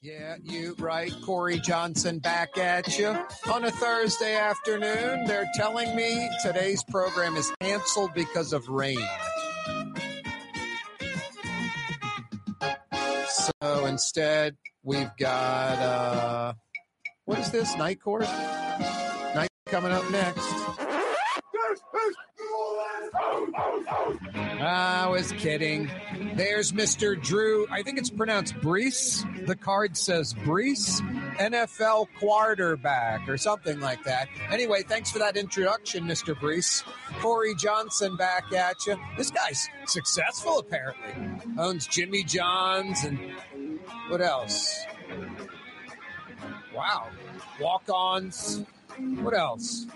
Yeah, you right. Corey Johnson back at you on a Thursday afternoon. They're telling me today's program is canceled because of rain. So instead, we've got uh what is this? Night court? Night coming up next. I was kidding. There's Mr. Drew. I think it's pronounced Brees. The card says Brees, NFL quarterback or something like that. Anyway, thanks for that introduction, Mr. Brees. Corey Johnson back at you. This guy's successful, apparently. Owns Jimmy John's and what else? Wow. Walk ons. What else?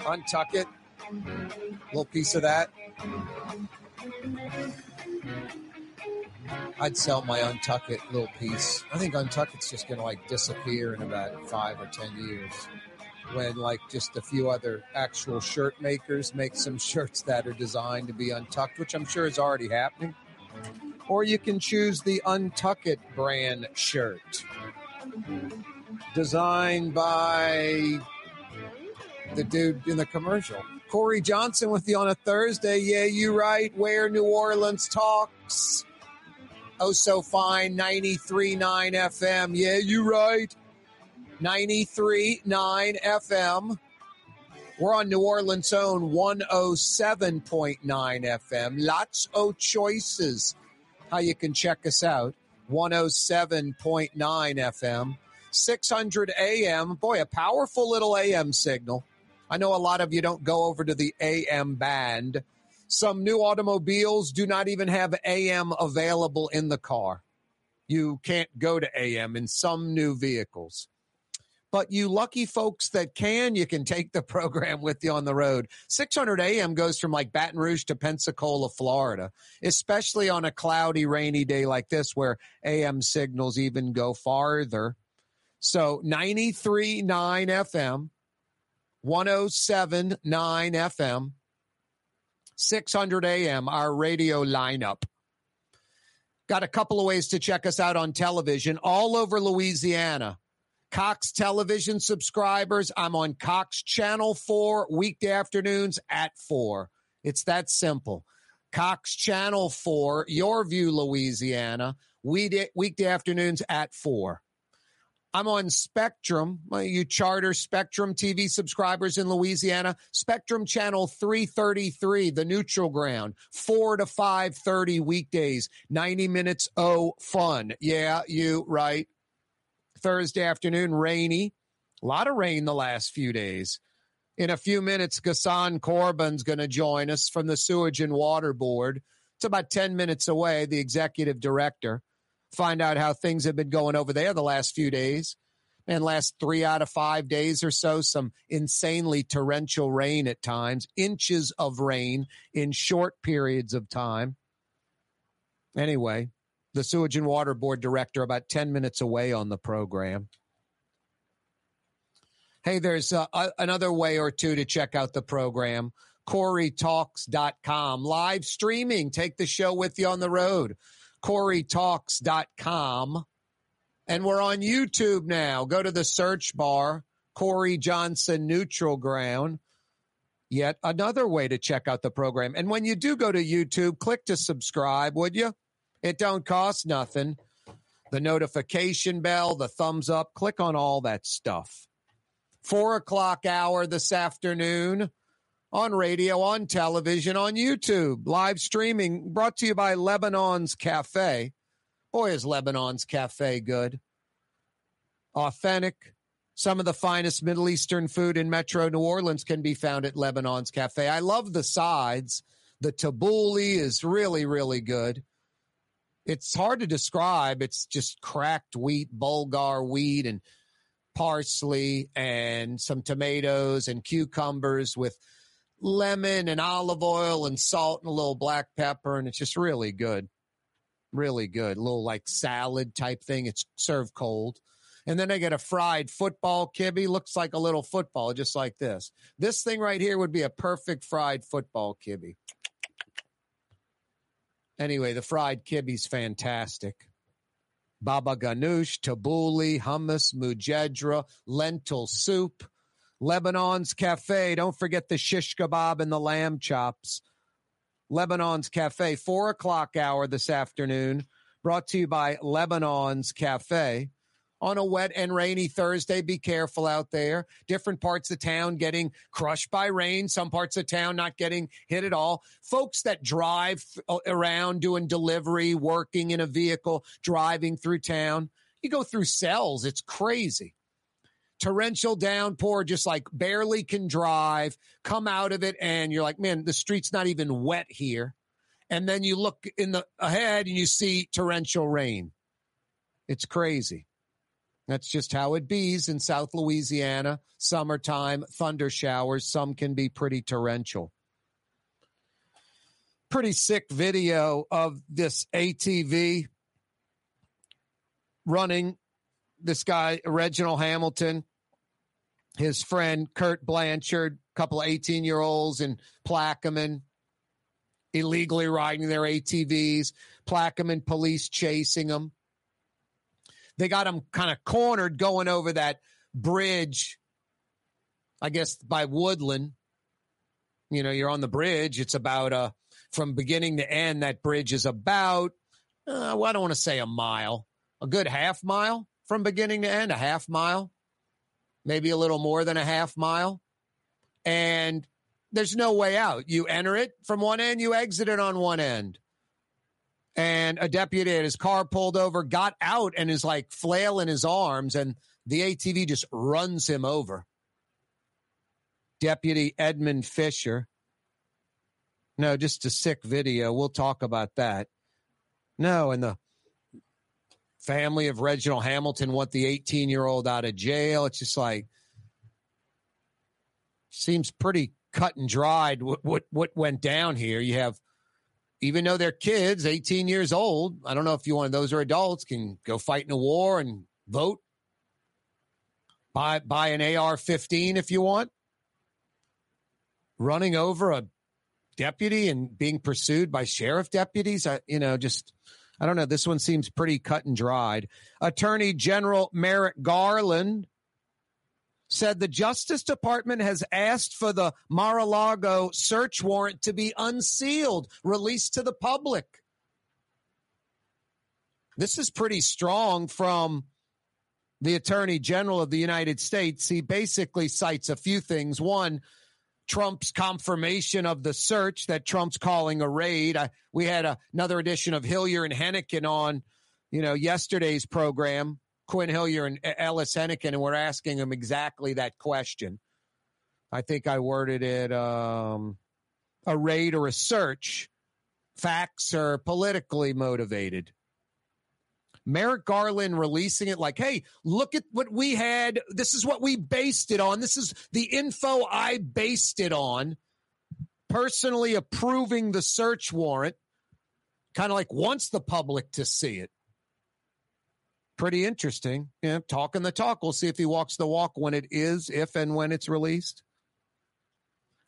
Untuck it. Little piece of that. I'd sell my Untuck It little piece. I think Untuck It's just going to like disappear in about five or ten years. When like just a few other actual shirt makers make some shirts that are designed to be untucked, which I'm sure is already happening. Or you can choose the Untuck It brand shirt, designed by the dude in the commercial. Corey Johnson with you on a Thursday. Yeah, you right. Where New Orleans talks. Oh, so fine. 93.9 FM. Yeah, you right. 93.9 FM. We're on New Orleans' own 107.9 FM. Lots of choices how you can check us out. 107.9 FM. 600 AM. Boy, a powerful little AM signal. I know a lot of you don't go over to the AM band. Some new automobiles do not even have AM available in the car. You can't go to AM in some new vehicles. But you lucky folks that can, you can take the program with you on the road. 600 AM goes from like Baton Rouge to Pensacola, Florida, especially on a cloudy, rainy day like this where AM signals even go farther. So 93.9 FM, 107.9 FM, 600 AM, our radio lineup. Got a couple of ways to check us out on television all over Louisiana. Cox Television subscribers, I'm on Cox Channel 4 weekday afternoons at 4. It's that simple. Cox Channel 4, Your View, Louisiana, weekday afternoons at 4. I'm on Spectrum. You charter Spectrum TV subscribers in Louisiana. Spectrum channel 333, the neutral ground, 4 to 5:30 weekdays, 90 minutes oh fun. Yeah, you right. Thursday afternoon rainy. A lot of rain the last few days. In a few minutes Ghassan Korban's going to join us from the Sewage and Water Board. It's about 10 minutes away, the executive director find out how things have been going over there the last few days. And last three out of five days or so, some insanely torrential rain at times, inches of rain in short periods of time. Anyway, the Sewage and Water Board director about 10 minutes away on the program. Hey, there's uh, another way or two to check out the program. CoreyTalks.com. Live streaming. Take the show with you on the road. CoreyTalks.com. And we're on YouTube now. Go to the search bar, Corey Johnson Neutral Ground. Yet another way to check out the program. And when you do go to YouTube, click to subscribe, would you? It don't cost nothing. The notification bell, the thumbs up, click on all that stuff. Four o'clock hour this afternoon on radio, on television, on YouTube, live streaming, brought to you by Lebanon's Cafe. Boy, is Lebanon's Cafe good. Authentic. Some of the finest Middle Eastern food in Metro New Orleans can be found at Lebanon's Cafe. I love the sides. The tabbouleh is really, really good. It's hard to describe. It's just cracked wheat, Bulgur wheat, and parsley, and some tomatoes and cucumbers with lemon and olive oil and salt and a little black pepper, and it's just really good. Really good. A little like salad type thing. It's served cold. And then I get a fried football kibby. Looks like a little football, just like this. This thing right here would be a perfect fried football kibby. Anyway, the fried kibby's fantastic. baba ganoush, tabbouleh, hummus, mujedra, lentil soup. Lebanon's Cafe. Don't forget the shish kebab and the lamb chops. Lebanon's Cafe, four o'clock hour this afternoon, brought to you by Lebanon's Cafe. On a wet and rainy Thursday, be careful out there. Different parts of town getting crushed by rain, some parts of town not getting hit at all. Folks that drive around doing delivery, working in a vehicle, driving through town, you go through cells, it's crazy torrential downpour, just like barely can drive, come out of it, and you're like, man, the street's not even wet here. And then you look in the ahead and you see torrential rain. It's crazy. That's just how it bees in South Louisiana. Summertime, thunder showers. Some can be pretty torrential. Pretty sick video of this ATV running this guy, Reginald Hamilton, his friend Kurt Blanchard, a couple of 18 year olds in Plaquemine, illegally riding their ATVs, Plaquemine police chasing them. They got him kind of cornered going over that bridge, I guess by Woodland. You know, you're on the bridge. It's about uh from beginning to end, that bridge is about, uh, well, I don't want to say a mile, a good half mile from beginning to end, a half mile, maybe a little more than a half mile. And there's no way out. You enter it from one end, you exit it on one end. And a deputy at his car pulled over, got out, and is like flailing his arms, and the ATV just runs him over. Deputy Edmund Fisher. No, just a sick video. We'll talk about that. No, and the family of Reginald Hamilton want the 18 year old out of jail. It's just like, seems pretty cut and dried what, what, what went down here. You have, even though they're kids, 18 years old, I don't know if you want those are adults, can go fight in a war and vote. Buy, buy an AR 15 if you want. Running over a deputy and being pursued by sheriff deputies, I, you know, just I don't know. This one seems pretty cut and dried. Attorney General Merrick Garland said the Justice Department has asked for the Mar a Lago search warrant to be unsealed, released to the public. This is pretty strong from the Attorney General of the United States. He basically cites a few things. One, Trump's confirmation of the search that Trump's calling a raid. I, we had a, another edition of Hillyer and Henican on, you know, yesterday's program, Quin Hillyer and Ellis Henican, and we're asking them exactly that question. I think I worded it um, a raid or a search. Facts are politically motivated. Merrick Garland releasing it like, hey, look at what we had. This is what we based it on. This is the info I based it on. Personally approving the search warrant, kind of like wants the public to see it. Pretty interesting. Yeah, talking the talk. We'll see if he walks the walk when it is, if and when it's released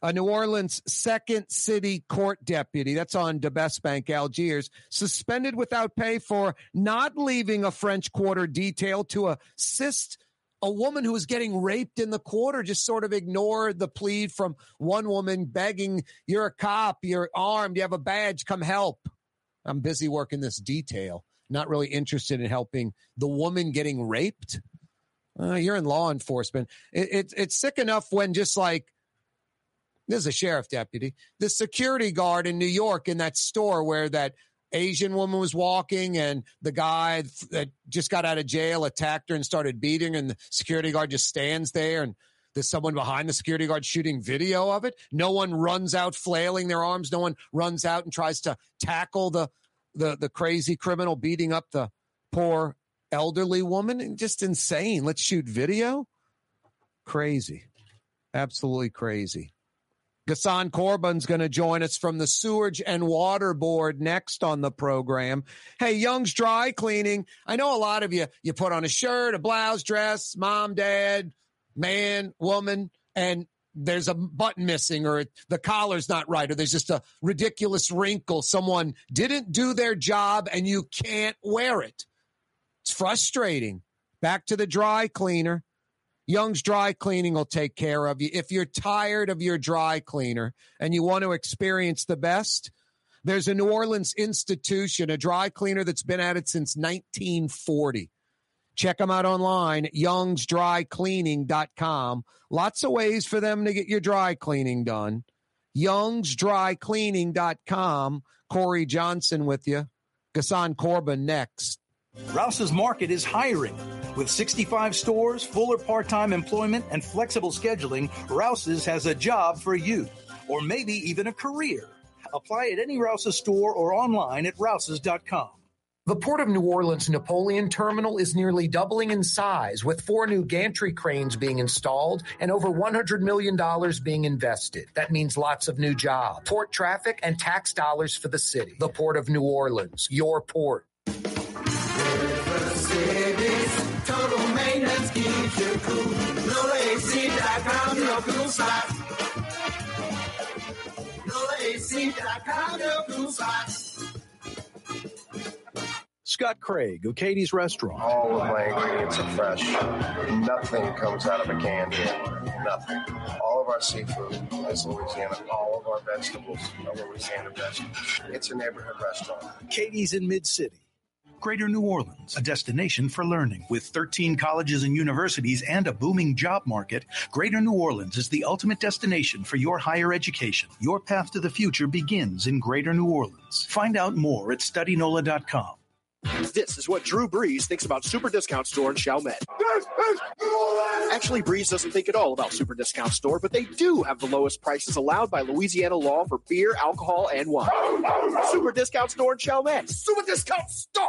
a New Orleans second city court deputy, that's on the West Bank, Algiers, suspended without pay for not leaving a French Quarter detail to assist a woman who was getting raped in the quarter. Just sort of ignored the plea from one woman begging, You're a cop, you're armed, you have a badge, come help. I'm busy working this detail, not really interested in helping the woman getting raped. Uh, you're in law enforcement. It, it, it's sick enough when just like, this is a sheriff deputy, the security guard in New York in that store where that Asian woman was walking and the guy that just got out of jail attacked her and started beating and the security guard just stands there and there's someone behind the security guard shooting video of it. No one runs out flailing their arms. No one runs out and tries to tackle the the the crazy criminal beating up the poor elderly woman. And Just insane. Let's shoot video. Crazy. Absolutely crazy. Ghassan Korban's going to join us from the Sewerage and Water Board next on the program. Hey, Young's Dry Cleaning. I know a lot of you, you put on a shirt, a blouse, dress, mom, dad, man, woman, and there's a button missing or the collar's not right or there's just a ridiculous wrinkle. Someone didn't do their job and you can't wear it. It's frustrating. Back to the dry cleaner. Young's Dry Cleaning will take care of you. If you're tired of your dry cleaner and you want to experience the best, there's a New Orleans institution, a dry cleaner that's been at it since 1940. Check them out online, youngsdrycleaning.com. Lots of ways for them to get your dry cleaning done. youngsdrycleaning.com. Corey Johnson with you. Ghassan Korban next. Rouse's Market is hiring. With 65 stores, full or part time employment, and flexible scheduling, Rouse's has a job for you, or maybe even a career. Apply at any Rouse's store or online at rouses.com. The Port of New Orleans Napoleon Terminal is nearly doubling in size, with four new gantry cranes being installed and over $100 million being invested. That means lots of new jobs, port traffic, and tax dollars for the city. The Port of New Orleans, your port. Total maintenance keeps you cool. NolaAC.com, your cool spot. NolaAC.com, your cool spot. Scott Craig of Katie's Restaurant. All of my ingredients are fresh. Nothing comes out of a can here. Nothing. All of our seafood is Louisiana. All of our vegetables are Louisiana vegetables. It's a neighborhood restaurant. Katie's in Mid City. Greater New Orleans, a destination for learning. With 13 colleges and universities and a booming job market, Greater New Orleans is the ultimate destination for your higher education. Your path to the future begins in Greater New Orleans. Find out more at studynola.com. This is what Drew Brees thinks about Super Discount Store in Chalmette. Actually, Brees doesn't think at all about Super Discount Store, but they do have the lowest prices allowed by Louisiana law for beer, alcohol, and wine. Oh, oh. Super Discount Store in Chalmette. Super Discount Store!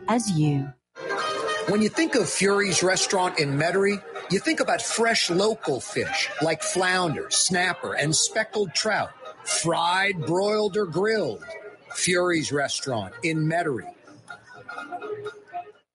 as you. When you think of Fury's restaurant in Metairie, you think about fresh local fish like flounder, snapper, and speckled trout, fried, broiled, or grilled. Fury's restaurant in Metairie.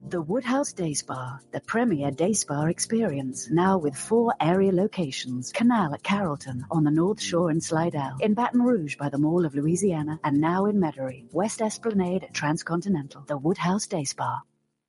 The Woodhouse Day Spa, the premier day spa experience, now with four area locations. Canal at Carrollton, on the North Shore in Slidell, in Baton Rouge by the Mall of Louisiana, and now in Metairie, West Esplanade at Transcontinental. The Woodhouse Day Spa.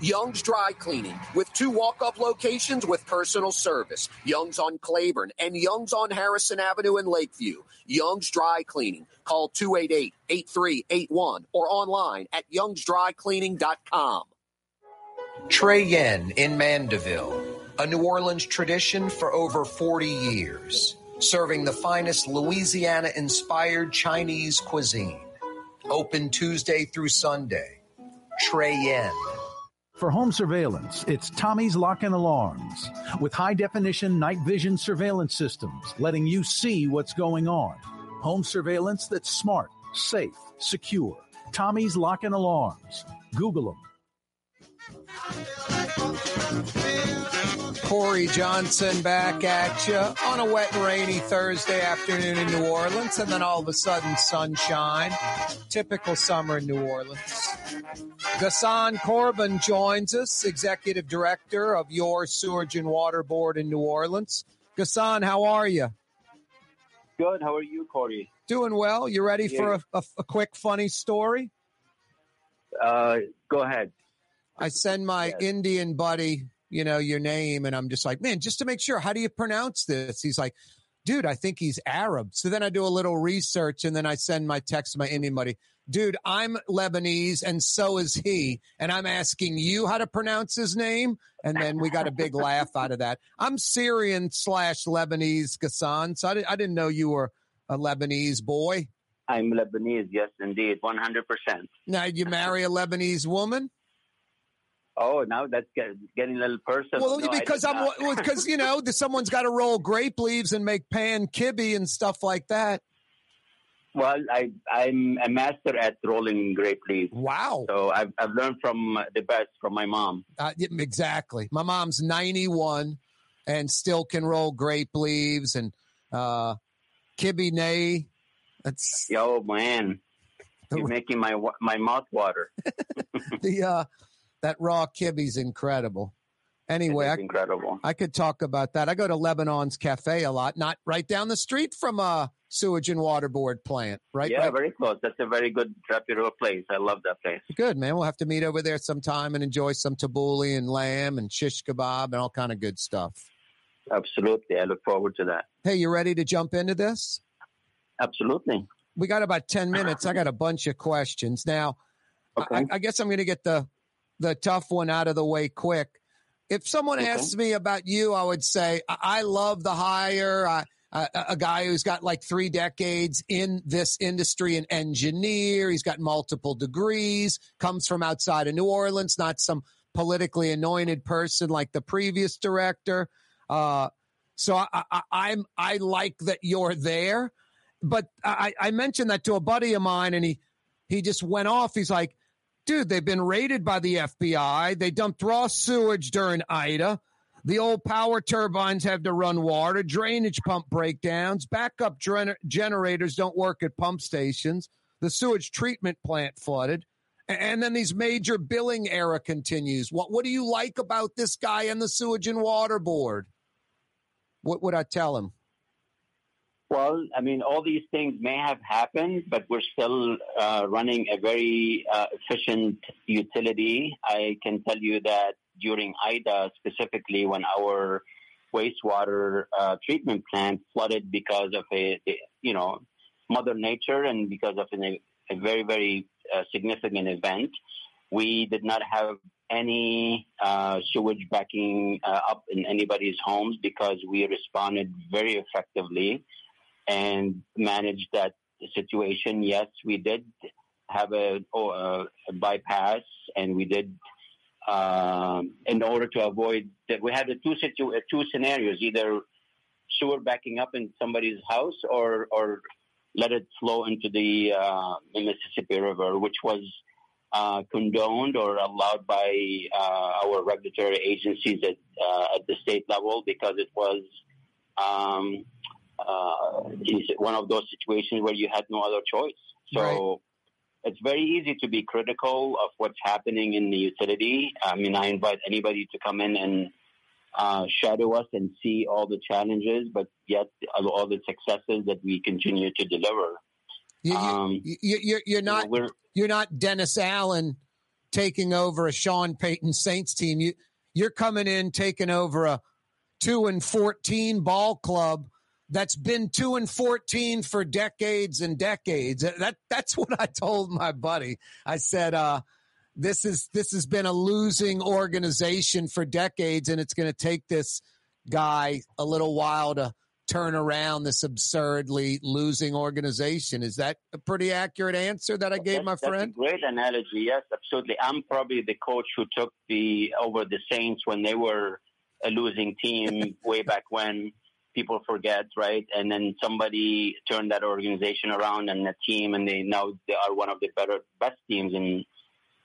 Young's Dry Cleaning with two walk up locations with personal service Young's on Claiborne and Young's on Harrison Avenue in Lakeview. Young's Dry Cleaning. Call 288 8381 or online at youngsdrycleaning.com. Trey Yuen in Mandeville, a New Orleans tradition for over 40 years, serving the finest Louisiana inspired Chinese cuisine. Open Tuesday through Sunday. Trey Yuen. For home surveillance, it's Tommy's Lock and Alarms with high definition night vision surveillance systems letting you see what's going on. Home surveillance that's smart, safe, secure. Tommy's Lock and Alarms. Google them. Corey Johnson back at you on a wet and rainy Thursday afternoon in New Orleans, and then all of a sudden sunshine. Typical summer in New Orleans. Ghassan Korban joins us, Executive Director of your Sewage and Water Board in New Orleans. Ghassan, how are you? Good. How are you, Corey? Doing well. You ready for a, a, a quick, funny story? Uh, go ahead. I send my Indian buddy, you know, your name, and I'm just like, man, just to make sure, how do you pronounce this? He's like, dude, I think he's Arab. So then I do a little research, and then I send my text to my Indian buddy, dude, I'm Lebanese, and so is he, and I'm asking you how to pronounce his name, and then we got a big laugh out of that. I'm Syrian slash Lebanese, Ghassan, so I, I didn't know you were a Lebanese boy. I'm Lebanese, yes, indeed, 100%. Now, you marry a Lebanese woman? Oh, now that's get, getting a little personal. Well, No, because I'm because you know someone's got to roll grape leaves and make pan kibbe and stuff like that. Well, I, I'm a master at rolling grape leaves. Wow. So I've, I've learned from the best from my mom. Uh, exactly. My mom's 91 and still can roll grape leaves and uh, kibbe nay. That's Yo, man. You're making my my mouth water. the uh, that raw kibbe's incredible. Anyway, I, incredible. I could talk about that. I go to Lebanon's Cafe a lot, not right down the street from a sewage and water board plant, right? yeah, right very close. That's a very good, reputable place. I love that place. Good man. We'll have to meet over there sometime and enjoy some tabbouleh and lamb and shish kebab and all kind of good stuff. Absolutely. I look forward to that. Hey, you ready to jump into this? Absolutely. We got about ten minutes. I got a bunch of questions now. I, I guess I'm going to get the the tough one out of the way quick. If someone Okay. asks me about you, I would say I, I love the hire. I, a, a guy who's got like three decades in this industry, an engineer. He's got multiple degrees, comes from outside of New Orleans, not some politically anointed person like the previous director. Uh, so I, I, I'm I like that you're there, but I, I mentioned that to a buddy of mine, and he he just went off. He's like, dude, they've been raided by the FBI. They dumped raw sewage during Ida. The old power turbines have to run water, drainage pump breakdowns, backup gener- generators don't work at pump stations, the sewage treatment plant flooded. A- And then these major billing era continues. What what do you like about this guy and the sewage and water board? What would I tell him? Well, I mean, all these things may have happened, but we're still uh, running a very uh, efficient utility. I can tell you that during IDA, specifically when our wastewater uh, treatment plant flooded because of a, you know, Mother Nature and because of an, a very, very uh, significant event, we did not have any uh, sewage backing uh, up in anybody's homes because we responded very effectively and manage that situation. Yes, we did have a, oh, uh, a bypass, and we did um, in order to avoid that. We had two situ- uh, two scenarios: either sewer backing up in somebody's house, or or let it flow into the, uh, the Mississippi River, which was uh, condoned or allowed by uh, our regulatory agencies at, uh, at the state level because it was um, uh, is one of those situations where you had no other choice. So it's very easy to be critical of what's happening in the utility. I mean, I invite anybody to come in and uh, shadow us and see all the challenges, but yet all the successes that we continue to deliver. You, you, Um, you, you're, you're not we're- you're not Dennis Allen taking over a Sean Payton Saints team. You you're coming in taking over a two and fourteen ball club that's been two and fourteen for decades and decades. That that's what I told my buddy. I said, uh, "This is this has been a losing organization for decades, and it's going to take this guy a little while to." turn around this absurdly losing organization. Is that a pretty accurate answer that I gave my That's a friend? great analogy. Yes, absolutely. I'm probably the coach who took the over the Saints when they were a losing team way back when. People forget, right? And then somebody turned that organization around and the team, and they now they are one of the better, best teams in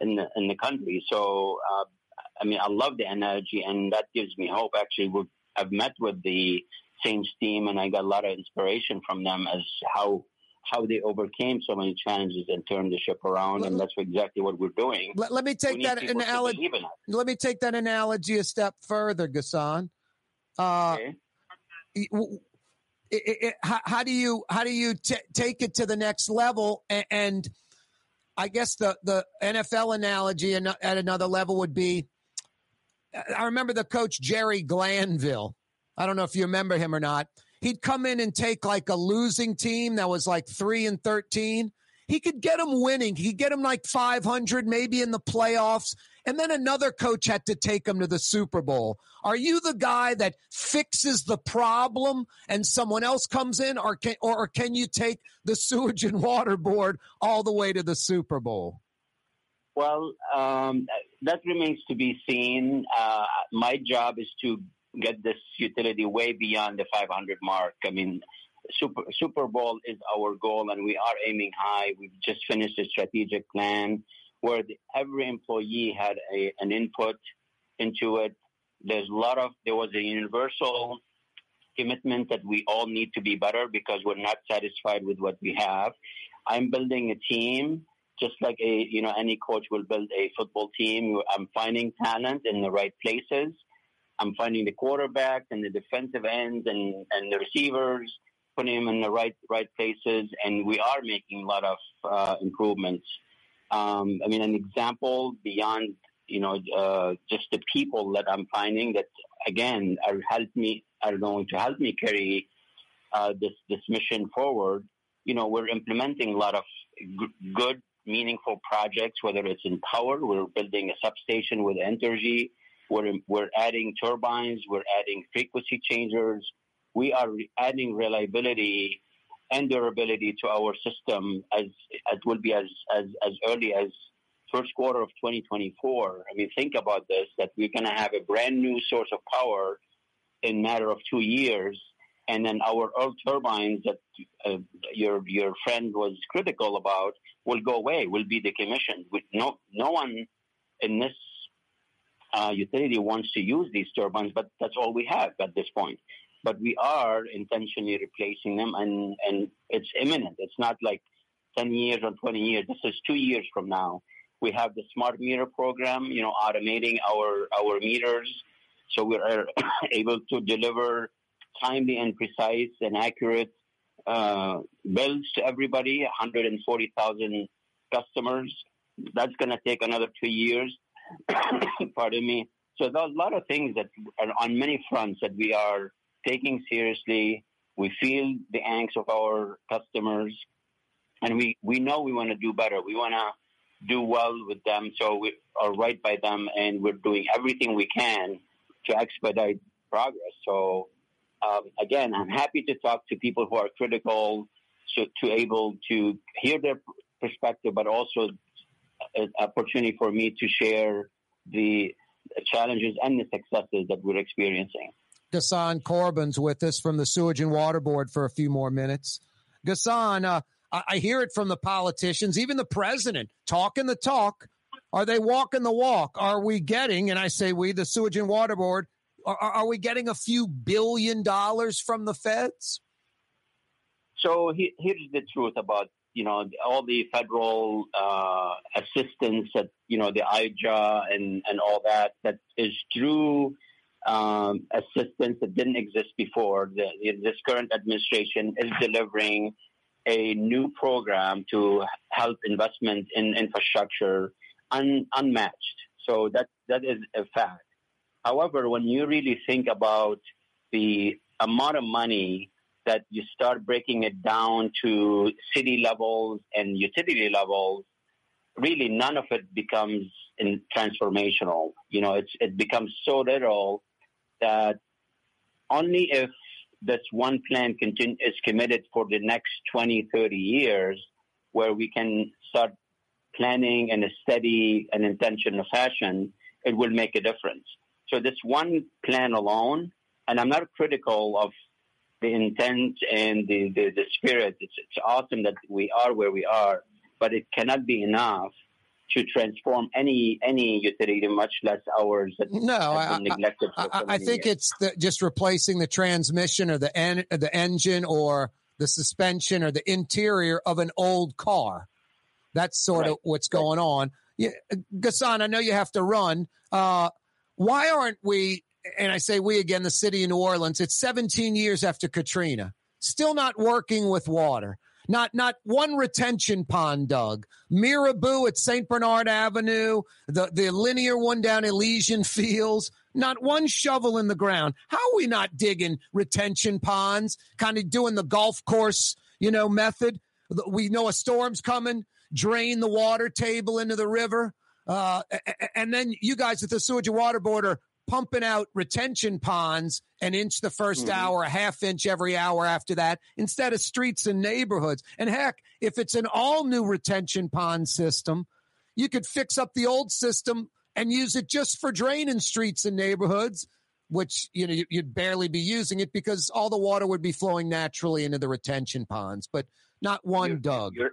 in the, in the country. So uh, I mean, I love the energy, and that gives me hope. Actually, we I've met with the Saints team, and I got a lot of inspiration from them as how how they overcame so many challenges and turned the ship around, and that's exactly what we're doing. Let, let me take that analogy. Let me take that analogy a step further, Ghassan. Uh, y- w- i- i- i- how, how do you how do you t- take it to the next level? And, and I guess the the NFL analogy an- at another level would be. I remember the coach Jerry Glanville. I don't know if you remember him or not. He'd come in and take like a losing team that was like three and thirteen. He could get them winning. He could get them like five hundred, maybe in the playoffs. And then another coach had to take him to the Super Bowl. Are you the guy that fixes the problem and someone else comes in, or can or, can you take the sewage and water board all the way to the Super Bowl? Well, um, that remains to be seen. Uh, my job is to get this utility way beyond the 500 mark. I mean, Super Super Bowl is our goal, and we are aiming high. We've just finished a strategic plan where the, every employee had a, an input into it. There's a lot of there was a universal commitment that we all need to be better because we're not satisfied with what we have. I'm building a team just like a you know any coach will build a football team. I'm finding talent in the right places. I'm finding the quarterbacks and the defensive ends and, and the receivers, putting them in the right right places, and we are making a lot of uh, improvements. Um, I mean, an example beyond you know uh, just the people that I'm finding that again are help me are going to help me carry uh, this this mission forward. You know, we're implementing a lot of g- good, meaningful projects. Whether it's in power, we're building a substation with energy. We're we're adding turbines. We're adding frequency changers. We are re- adding reliability and durability to our system as it will be as as as early as first quarter of 2024. I mean, think about this: that we're going to have a brand new source of power in matter of two years, and then our old turbines that uh, your your friend was critical about will go away, will be decommissioned. With no no one in this uh, utility wants to use these turbines, but that's all we have at this point. But we are intentionally replacing them, and, and it's imminent. It's not like 10 years or 20 years. This is two years from now. We have the smart meter program, you know, automating our, our meters so we're able to deliver timely and precise and accurate uh, bills to everybody, 140,000 customers. That's going to take another two years. Pardon me. So there's a lot of things that are on many fronts that we are taking seriously. We feel the angst of our customers, and we, we know we want to do better. We want to do well with them, so we are right by them, and we're doing everything we can to expedite progress. So um, again, I'm happy to talk to people who are critical, so to able to hear their perspective, but also an opportunity for me to share the challenges and the successes that we're experiencing. Ghassan Korban's with us from the Sewage and Water Board for a few more minutes. Ghassan, uh, I, I hear it from the politicians, even the president, talking the talk. Are they walking the walk? Are we getting, and I say we, the Sewage and Water Board, are, are we getting a few billion dollars from the feds? So he, here's the truth about you know all the federal uh, assistance that you know the IJA and and all that that is through um, assistance that didn't exist before. The, this current administration is delivering a new program to help investment in infrastructure un, unmatched. So that that is a fact. However, when you really think about the amount of money that you start breaking it down to city levels and utility levels, really none of it becomes transformational. You know, it's it becomes so little that only if this one plan continue, is committed for the next 20, 30 years, where we can start planning in a steady and intentional fashion, it will make a difference. So this one plan alone, and I'm not critical of the intent and the, the, the spirit. It's, it's awesome that we are where we are, but it cannot be enough to transform any any utility, much less ours that No, I, neglected. I, for so I, I think years. it's the, just replacing the transmission or the en- the engine or the suspension or the interior of an old car. That's sort of what's going on. Yeah, Ghassan, I know you have to run. Uh, why aren't we? And I say we again, the city of New Orleans. It's 17 years after Katrina, still not working with water. Not not one retention pond dug. Mirabeau at St. Bernard Avenue, the, the linear one down Elysian Fields, not one shovel in the ground. How are we not digging retention ponds, kind of doing the golf course, you know, method? We know a storm's coming, drain the water table into the river. Uh, and then you guys at the Sewage and Water Board are pumping out retention ponds an inch the 1st mm-hmm. hour, a half inch every hour after that, instead of streets and neighborhoods. And heck, if it's an all new retention pond system, you could fix up the old system and use it just for draining streets and neighborhoods, which you know you- you'd barely be using it because all the water would be flowing naturally into the retention ponds, but not one dug. You're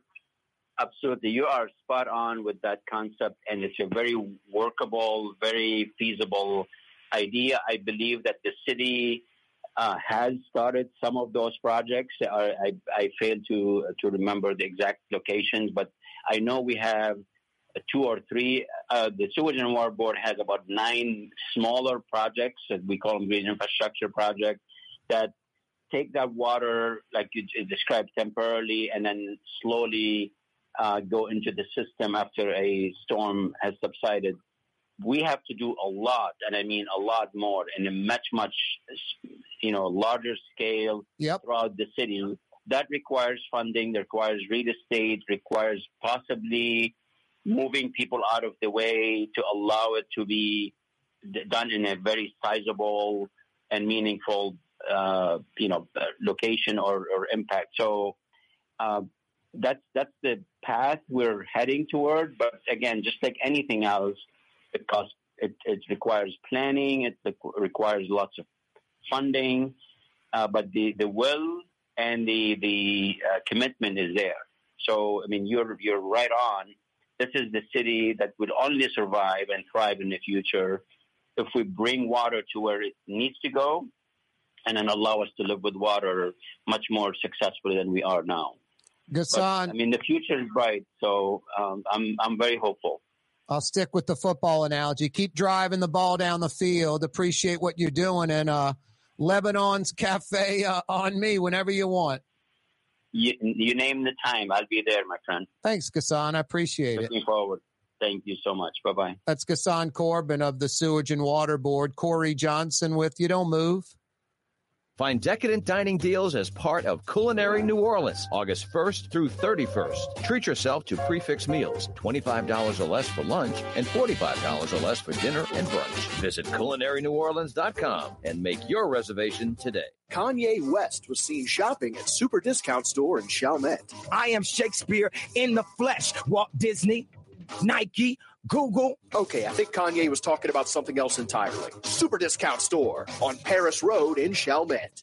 absolutely you are spot on with that concept, and it's a very workable, very feasible idea. I believe that the city uh, has started some of those projects. I, I, I fail to to remember the exact locations, but I know we have two or three. Uh, the Sewage and Water Board has about nine smaller projects that we call them green infrastructure projects that take that water, like you described, temporarily, and then slowly uh, go into the system after a storm has subsided. We have to do a lot, and I mean a lot more, in a much, much, you know, larger scale yep. throughout the city. That requires funding, that requires real estate, requires possibly moving people out of the way to allow it to be d- done in a very sizable and meaningful, uh, you know, location or, or impact. So uh, that's that's the path we're heading toward. But again, just like anything else, it costs. It, it requires planning. It requires lots of funding, uh, but the, the will and the the uh, commitment is there. So I mean, you're you're right on. This is the city that would only survive and thrive in the future if we bring water to where it needs to go, and then allow us to live with water much more successfully than we are now. But, Ghassan, I mean, the future is bright, so um, I'm I'm very hopeful. I'll stick with the football analogy. Keep driving the ball down the field. Appreciate what you're doing. And uh, Lebanon's Cafe uh, on me whenever you want. You, you name the time, I'll be there, my friend. Thanks, Ghassan. I appreciate it. Looking forward. Thank you so much. Bye bye. That's Ghassan Korban of the Sewage and Water Board. Corey Johnson with You Don't Move. Find decadent dining deals as part of COOLinary New Orleans, August 1st through 31st. Treat yourself to prix fixe meals, $25 or less for lunch and $45 or less for dinner and brunch. Visit coolinaryneworleans.com and make your reservation today. Kanye West was seen shopping at Super Discount Store in Chalmette. I am Shakespeare in the flesh. Walt Disney, Nike, Google. Okay, I think Kanye was talking about something else entirely. Super Discount Store on Paris Road in Chalmette.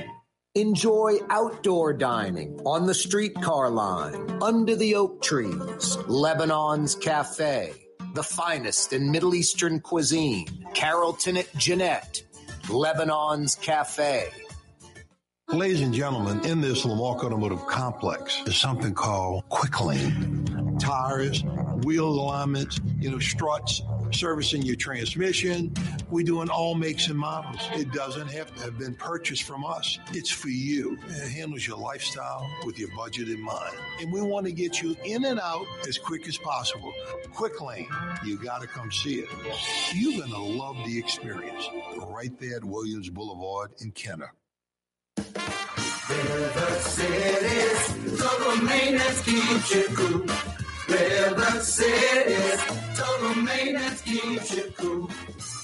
Enjoy outdoor dining on the streetcar line, under the oak trees, Lebanon's Cafe, the finest in Middle Eastern cuisine, Carrollton at Jeannette, Lebanon's Cafe. Ladies and gentlemen, in this Lamarque Automotive Complex is something called Quick Lane. Tires, wheel alignments, you know, struts, servicing your transmission. We do in all makes and models. It doesn't have to have been purchased from us. It's for you. It handles your lifestyle with your budget in mind. And we want to get you in and out as quick as possible. Quick Lane, you got to come see it. You're going to love the experience right there at Williams Boulevard in Kenner. River City's you cool. River City's total maintenance keeps you cool.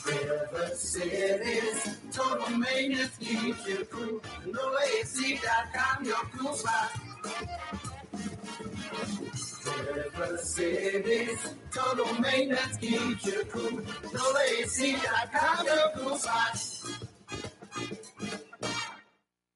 River City's total maintenance keeps you cool. NoAC.com, your cool spot. River City's total maintenance keeps you cool. NoAC.com, your cool spot.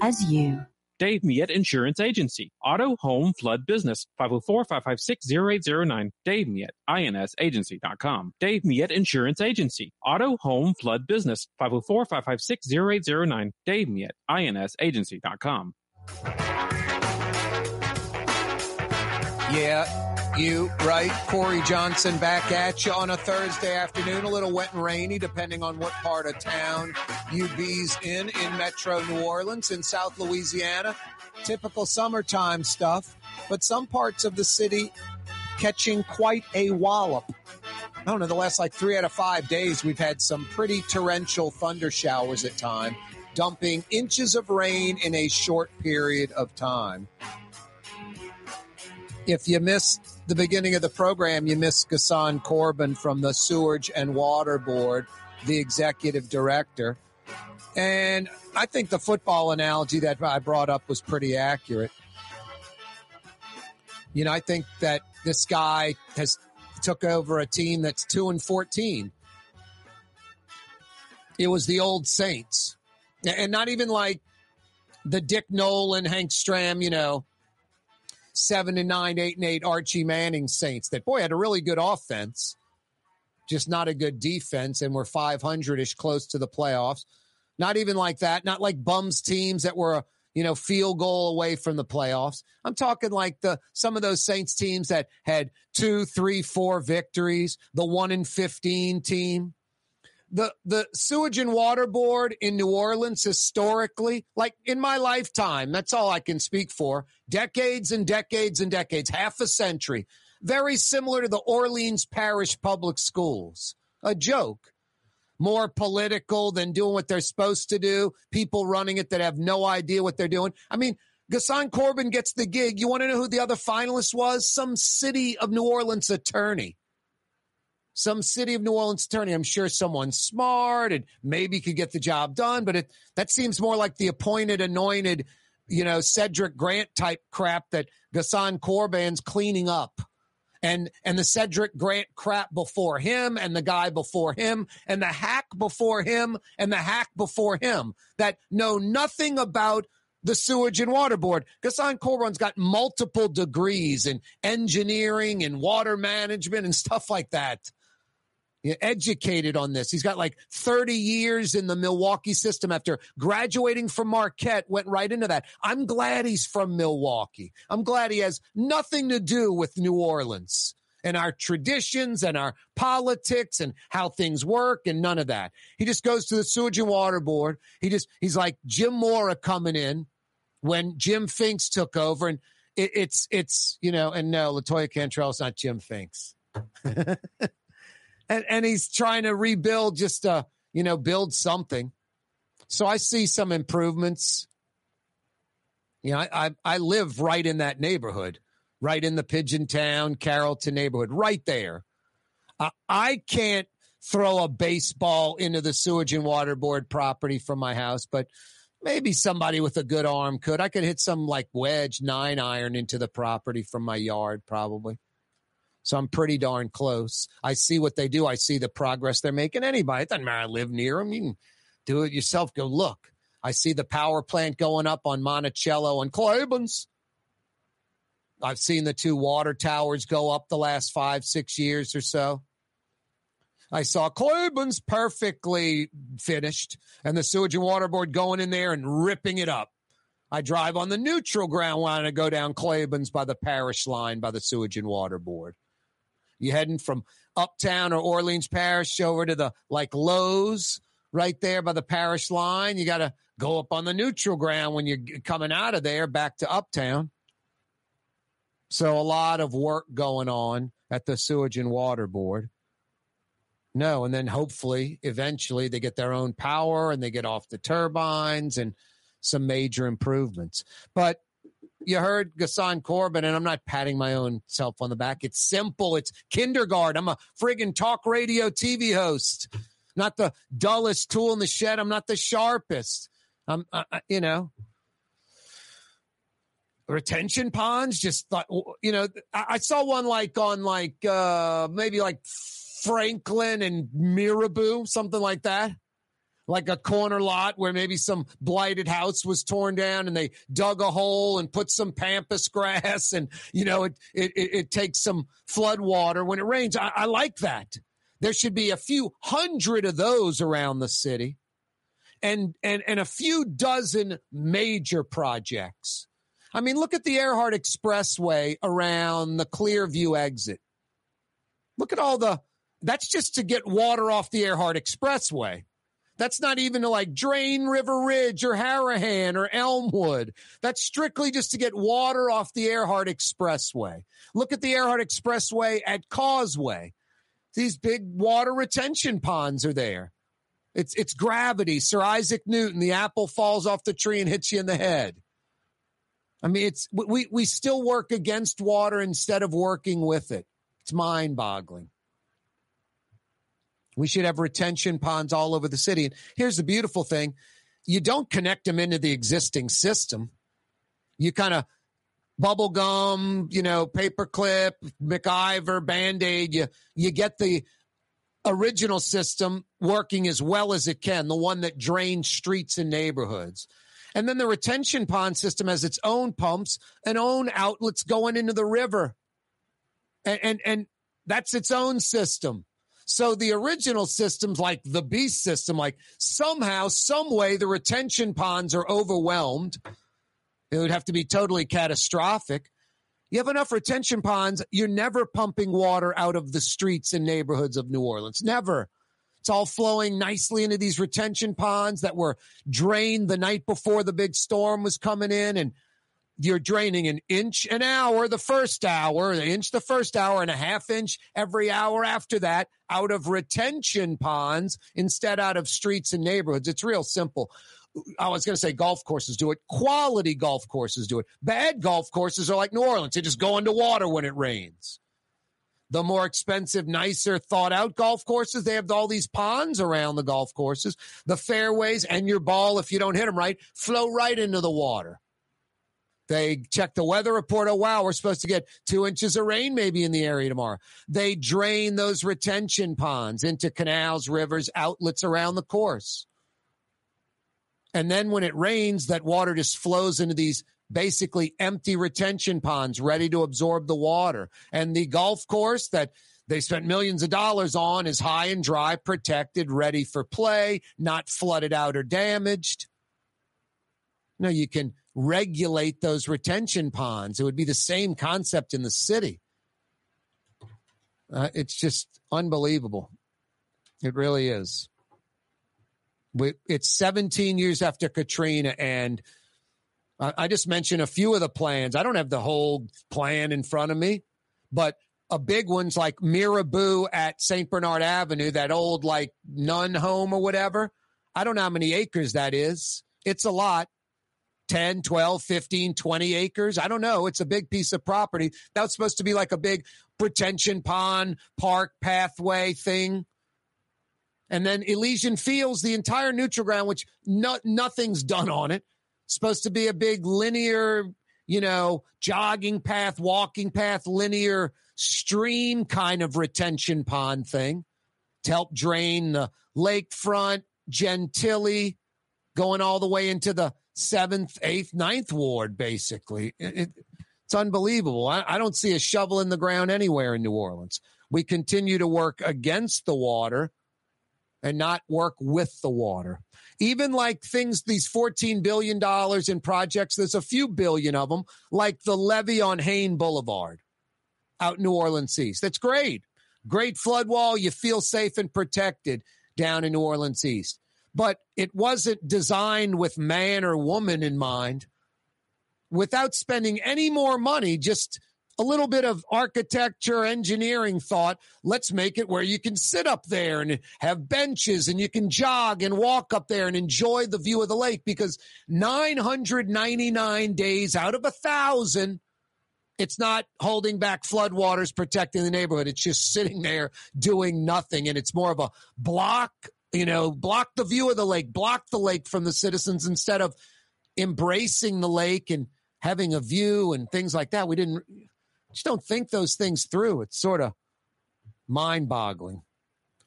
as you. Dave Miet Insurance Agency. Auto, home, flood, business. 504-556-0809. Dave Miet, insagency.com. Dave Miet Insurance Agency. Auto, home, flood, business. 504-556-0809. Dave Miet, insagency.com. Yeah, you right. Corey Johnson back at you on a Thursday afternoon. A little wet and rainy, depending on what part of town you bees in in Metro New Orleans in South Louisiana. Typical summertime stuff, but some parts of the city catching quite a wallop. I don't know. The last like three out of five days, we've had some pretty torrential thunder showers at time, dumping inches of rain in a short period of time. If you missed the beginning of the program, you missed Ghassan Korban from the Sewage and Water Board, the executive director. And I think the football analogy that I brought up was pretty accurate. You know, I think that this guy has took over a team that's 2 and 14. It was the old Saints. And not even like the Dick Nolan, Hank Stram, you know, seven and nine, eight and eight Archie Manning Saints that boy had a really good offense, just not a good defense, and were 500 ish close to the playoffs. Not even like that. Not like bums teams that were you know field goal away from the playoffs. I'm talking like the some of those Saints teams that had two, three, four victories. The one in 15 team the the sewage and water board in New Orleans historically, like in my lifetime, that's all I can speak for. Decades and decades and decades, half a century. Very similar to the Orleans Parish Public Schools. A joke. More political than doing what they're supposed to do. People running it that have no idea what they're doing. I mean, Ghassan Korban gets the gig. You want to know who the other finalist was? Some city of New Orleans attorney some city of New Orleans attorney. I'm sure someone smart and maybe could get the job done, but it that seems more like the appointed, anointed, you know, Cedric Grant type crap that Ghassan Korban's cleaning up. And and the Cedric Grant crap before him and the guy before him and the hack before him and the hack before him that know nothing about the sewage and water board. Ghassan Korban's got multiple degrees in engineering and water management and stuff like that educated on this. He's got like 30 years in the Milwaukee system after graduating from Marquette, went right into that. I'm glad he's from Milwaukee. I'm glad he has nothing to do with New Orleans and our traditions and our politics and how things work and none of that. He just goes to the sewage and water board. He just, he's like Jim Mora coming in when Jim Finks took over and it, it's, it's, you know, and no, Latoya Cantrell's not Jim Finks. and, and he's trying to rebuild just to, you know, build something. So I see some improvements. You know, I, I, I live right in that neighborhood, right in the Pigeon Town, Carrollton neighborhood, right there. Uh, I can't throw a baseball into the sewage and water board property from my house, but maybe somebody with a good arm could. I could hit some like wedge nine iron into the property from my yard, probably. So I'm pretty darn close. I see what they do. I see the progress they're making. Anybody, it doesn't matter. I live near them. You can do it yourself. Go look. I see the power plant going up on Monticello and Claiborne's. I've seen the two water towers go up the last five, six years or so. I saw Claiborne's perfectly finished and the sewage and water board going in there and ripping it up. I drive on the neutral ground when I go down Claiborne's by the parish line by the sewage and water board. You heading from uptown or Orleans Parish over to the like Lowe's right there by the parish line. You got to go up on the neutral ground when you're coming out of there back to uptown. So a lot of work going on at the Sewage and Water Board. No, and then hopefully eventually they get their own power and they get off the turbines and some major improvements. But you heard Ghassan Korban, and I'm not patting my own self on the back. It's simple. It's kindergarten. I'm a friggin' talk radio TV host, not the dullest tool in the shed. I'm not the sharpest. I'm, you know, retention ponds. Just thought, you know, I, I saw one like on like uh maybe like Franklin and Mirabeau, something like that like a corner lot where maybe some blighted house was torn down and they dug a hole and put some pampas grass and you know it it, it takes some flood water. When it rains I, I like that. There should be a few hundred of those around the city and and and a few dozen major projects. I mean look at the earhart expressway around the clearview exit. Look at all the that's just to get water off the earhart expressway that's not even to like drain River Ridge or Harahan or Elmwood. That's strictly just to get water off the Earhart Expressway. Look at the Earhart Expressway at Causeway. These big water retention ponds are there. It's it's gravity. Sir Isaac Newton, the apple falls off the tree and hits you in the head. I mean, it's we we still work against water instead of working with it. It's mind-boggling. We should have retention ponds all over the city. And here's the beautiful thing you don't connect them into the existing system. You kind of bubble gum, you know, paperclip, MacGyver, Band Aid. You you get the original system working as well as it can, the one that drains streets and neighborhoods. And then the retention pond system has its own pumps and own outlets going into the river. And and, and that's its own system. So the original systems, like the beast system, like somehow, some way, the retention ponds are overwhelmed. It would have to be totally catastrophic. You have enough retention ponds, you're never pumping water out of the streets and neighborhoods of New Orleans. Never. It's all flowing nicely into these retention ponds that were drained the night before the big storm was coming in and you're draining an inch an hour the first hour, an inch the first hour, and a half inch every hour after that out of retention ponds instead out of streets and neighborhoods. It's real simple. I was going to say golf courses do it. Quality golf courses do it. Bad golf courses are like New Orleans. They just go into water when it rains. The more expensive, nicer, thought out golf courses, they have all these ponds around the golf courses. The fairways and your ball, if you don't hit them right, flow right into the water. They check the weather report. Oh, wow, we're supposed to get two inches of rain maybe in the area tomorrow. They drain those retention ponds into canals, rivers, outlets around the course. And then when it rains, that water just flows into these basically empty retention ponds ready to absorb the water. And the golf course that they spent millions of dollars on is high and dry, protected, ready for play, not flooded out or damaged. No, you can regulate those retention ponds. It would be the same concept in the city. Uh, it's just unbelievable. It really is. We, it's 17 years after Katrina, and I, I just mentioned a few of the plans. I don't have the whole plan in front of me, but a big one's like Mirabeau at St. Bernard Avenue, that old like nun home or whatever. I don't know how many acres that is. It's a lot. 10, 12, 15, 20 acres. I don't know. It's a big piece of property. That was supposed to be like a big retention pond, park, pathway thing. And then Elysian Fields, the entire neutral ground, which no, nothing's done on it, supposed to be a big linear, you know, jogging path, walking path, linear stream kind of retention pond thing to help drain the lakefront, Gentilly, going all the way into the seventh, eighth, ninth ward, basically. It, it, it's unbelievable. I, I don't see a shovel in the ground anywhere in New Orleans. We continue to work against the water and not work with the water. Even like things, these $14 billion in projects, there's a few billion of them, like the levee on Hayne Boulevard out New Orleans East. That's great. Great flood wall, you feel safe and protected down in New Orleans East. But it wasn't designed with man or woman in mind. Without spending any more money, just a little bit of architecture, engineering thought. Let's make it where you can sit up there and have benches and you can jog and walk up there and enjoy the view of the lake because 999 days out of a thousand, it's not holding back floodwaters, protecting the neighborhood. It's just sitting there doing nothing. And it's more of a block, you know, block the view of the lake, block the lake from the citizens instead of embracing the lake and having a view and things like that. We didn't just don't think those things through. It's sort of mind boggling.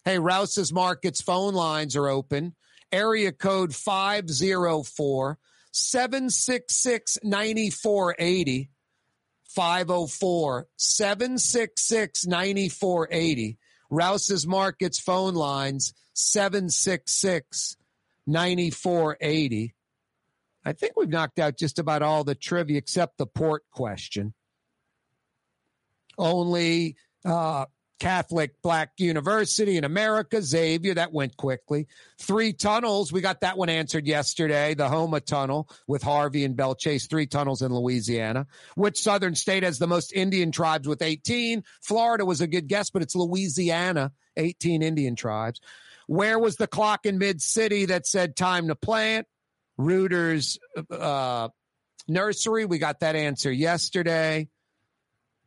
Hey, Rouse's Markets phone lines are open. Area code 504 766 9480. 504 766 9480. Rouse's Markets phone lines 766 9480. I think we've knocked out just about all the trivia except the port question only uh, Catholic Black University in America, Xavier. That went quickly. Three tunnels. We got that one answered yesterday. The Houma Tunnel with Harvey and Belle Chasse. Three tunnels in Louisiana. Which southern state has the most Indian tribes with 18? Florida was a good guess, but it's Louisiana, 18 Indian tribes. Where was the clock in Mid City that said time to plant? Reuters uh, Nursery. We got that answer yesterday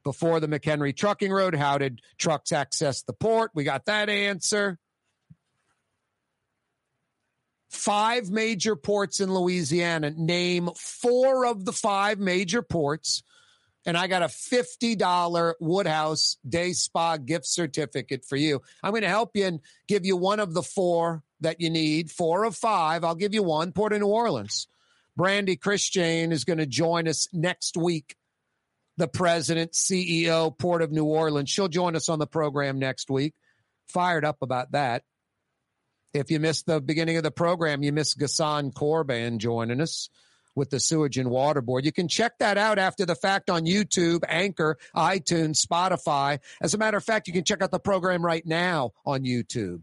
before the McHenry Trucking Road. How did trucks access the port? We got that answer. Five major ports in Louisiana. Name four of the five major ports. And I got a $50 Woodhouse Day Spa gift certificate for you. I'm going to help you and give you one of the four that you need. Four of five. I'll give you one. Port of New Orleans. Brandy Christian is going to join us next week the president, CEO, Port of New Orleans. She'll join us on the program next week. Fired up about that. If you missed the beginning of the program, you missed Ghassan Corban joining us with the Sewage and Water Board. You can check that out after the fact on YouTube, Anchor, iTunes, Spotify. As a matter of fact, you can check out the program right now on YouTube.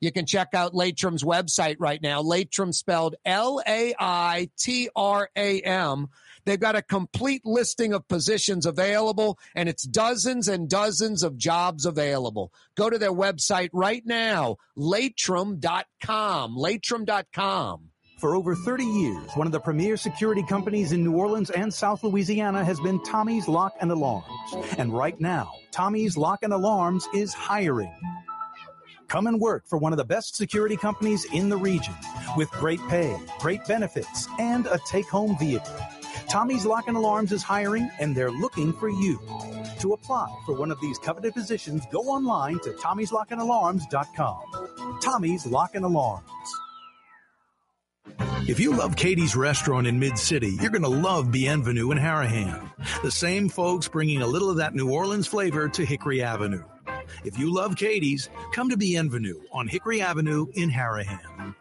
You can check out Laitram's website right now. Laitram spelled L A I T R A M They've got a complete listing of positions available, and it's dozens and dozens of jobs available. Go to their website right now, laitram.com. Laitram.com. For over 30 years, one of the premier security companies in New Orleans and South Louisiana has been Tommy's Lock and Alarms. And right now, Tommy's Lock and Alarms is hiring. Come and work for one of the best security companies in the region with great pay, great benefits, and a take home vehicle. Tommy's Lock and Alarms is hiring and they're looking for you. To apply for one of these coveted positions, go online to tommy'slockhandalarms.com. Tommy's Lock and Alarms. If you love Katie's Restaurant in Mid City, you're going to love Bienvenue in Harahan. The same folks bringing a little of that New Orleans flavor to Hickory Avenue. If you love Katie's, come to Bienvenue on Hickory Avenue in Harahan.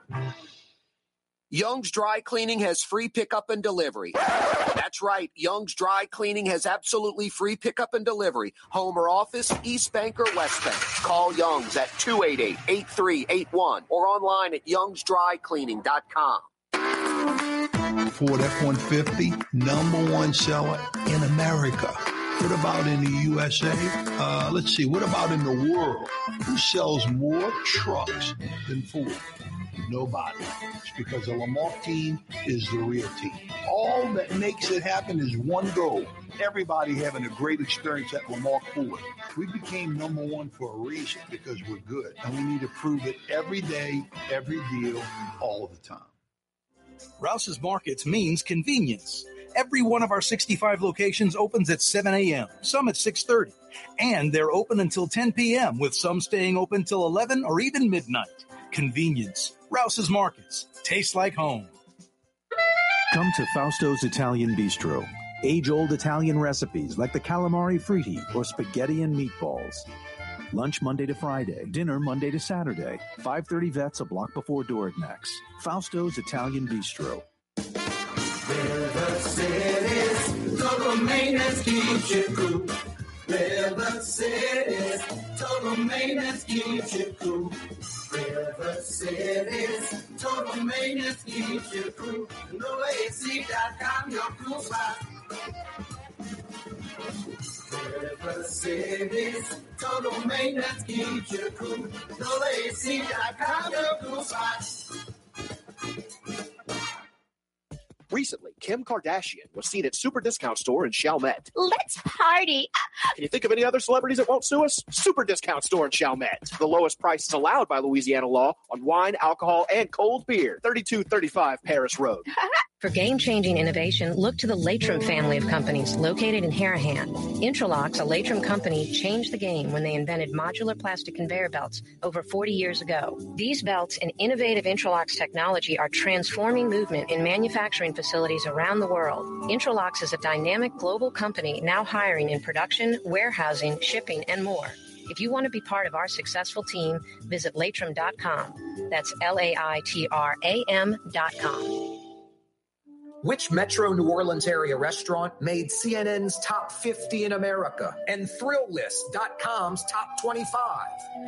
Young's Dry Cleaning has free pickup and delivery. That's right. Young's Dry Cleaning has absolutely free pickup and delivery. Home or office, East Bank or West Bank. Call Young's at 288-8381 or online at youngsdrycleaning.com. Ford F-150, number one seller in America. What about in the USA? Uh, let's see. What about in the world? Who sells more trucks than Ford? Nobody. It's because the Lamarque team is the real team. All that makes it happen is one goal. Everybody having a great experience at Lamarque Ford. We became number one for a reason because we're good. And we need to prove it every day, every deal, all the time. Rouse's Markets means convenience. Every one of our 65 locations opens at 7 a.m., some at 6:30, and they're open until 10 p.m. with some staying open till 11 or even midnight. Convenience. Rouse's Markets. Tastes like home. Come to Fausto's Italian Bistro. Age old Italian recipes like the calamari fritti or spaghetti and meatballs. Lunch Monday to Friday, dinner Monday to Saturday. 530 vets a block before Dorignac's. Fausto's Italian Bistro. River City's total maintenance keeps you cool. River City's total maintenance keeps you cool. River City's total maintenance keeps you cool. NoAC.com, your cool spot. River City's total maintenance keeps you cool. NoAC.com, your cool spot. Recently, Kim Kardashian was seen at Super Discount Store in Chalmette. Let's party. Can you think of any other celebrities that won't sue us? Super Discount Store in Chalmette. The lowest prices allowed by Louisiana law on wine, alcohol, and cold beer. 3235 Paris Road. For game-changing innovation, look to the Laitram family of companies located in Harahan. Intralox, a Laitram company, changed the game when they invented modular plastic conveyor belts over 40 years ago. These belts and innovative Intralox technology are transforming movement in manufacturing facilities around the world. Intralox is a dynamic global company now hiring in production, warehousing, shipping, and more. If you want to be part of our successful team, visit laitram.com. That's L A I T R A M.com. Which Metro New Orleans area restaurant made CNN's top 50 in America and Thrillist.com's top 25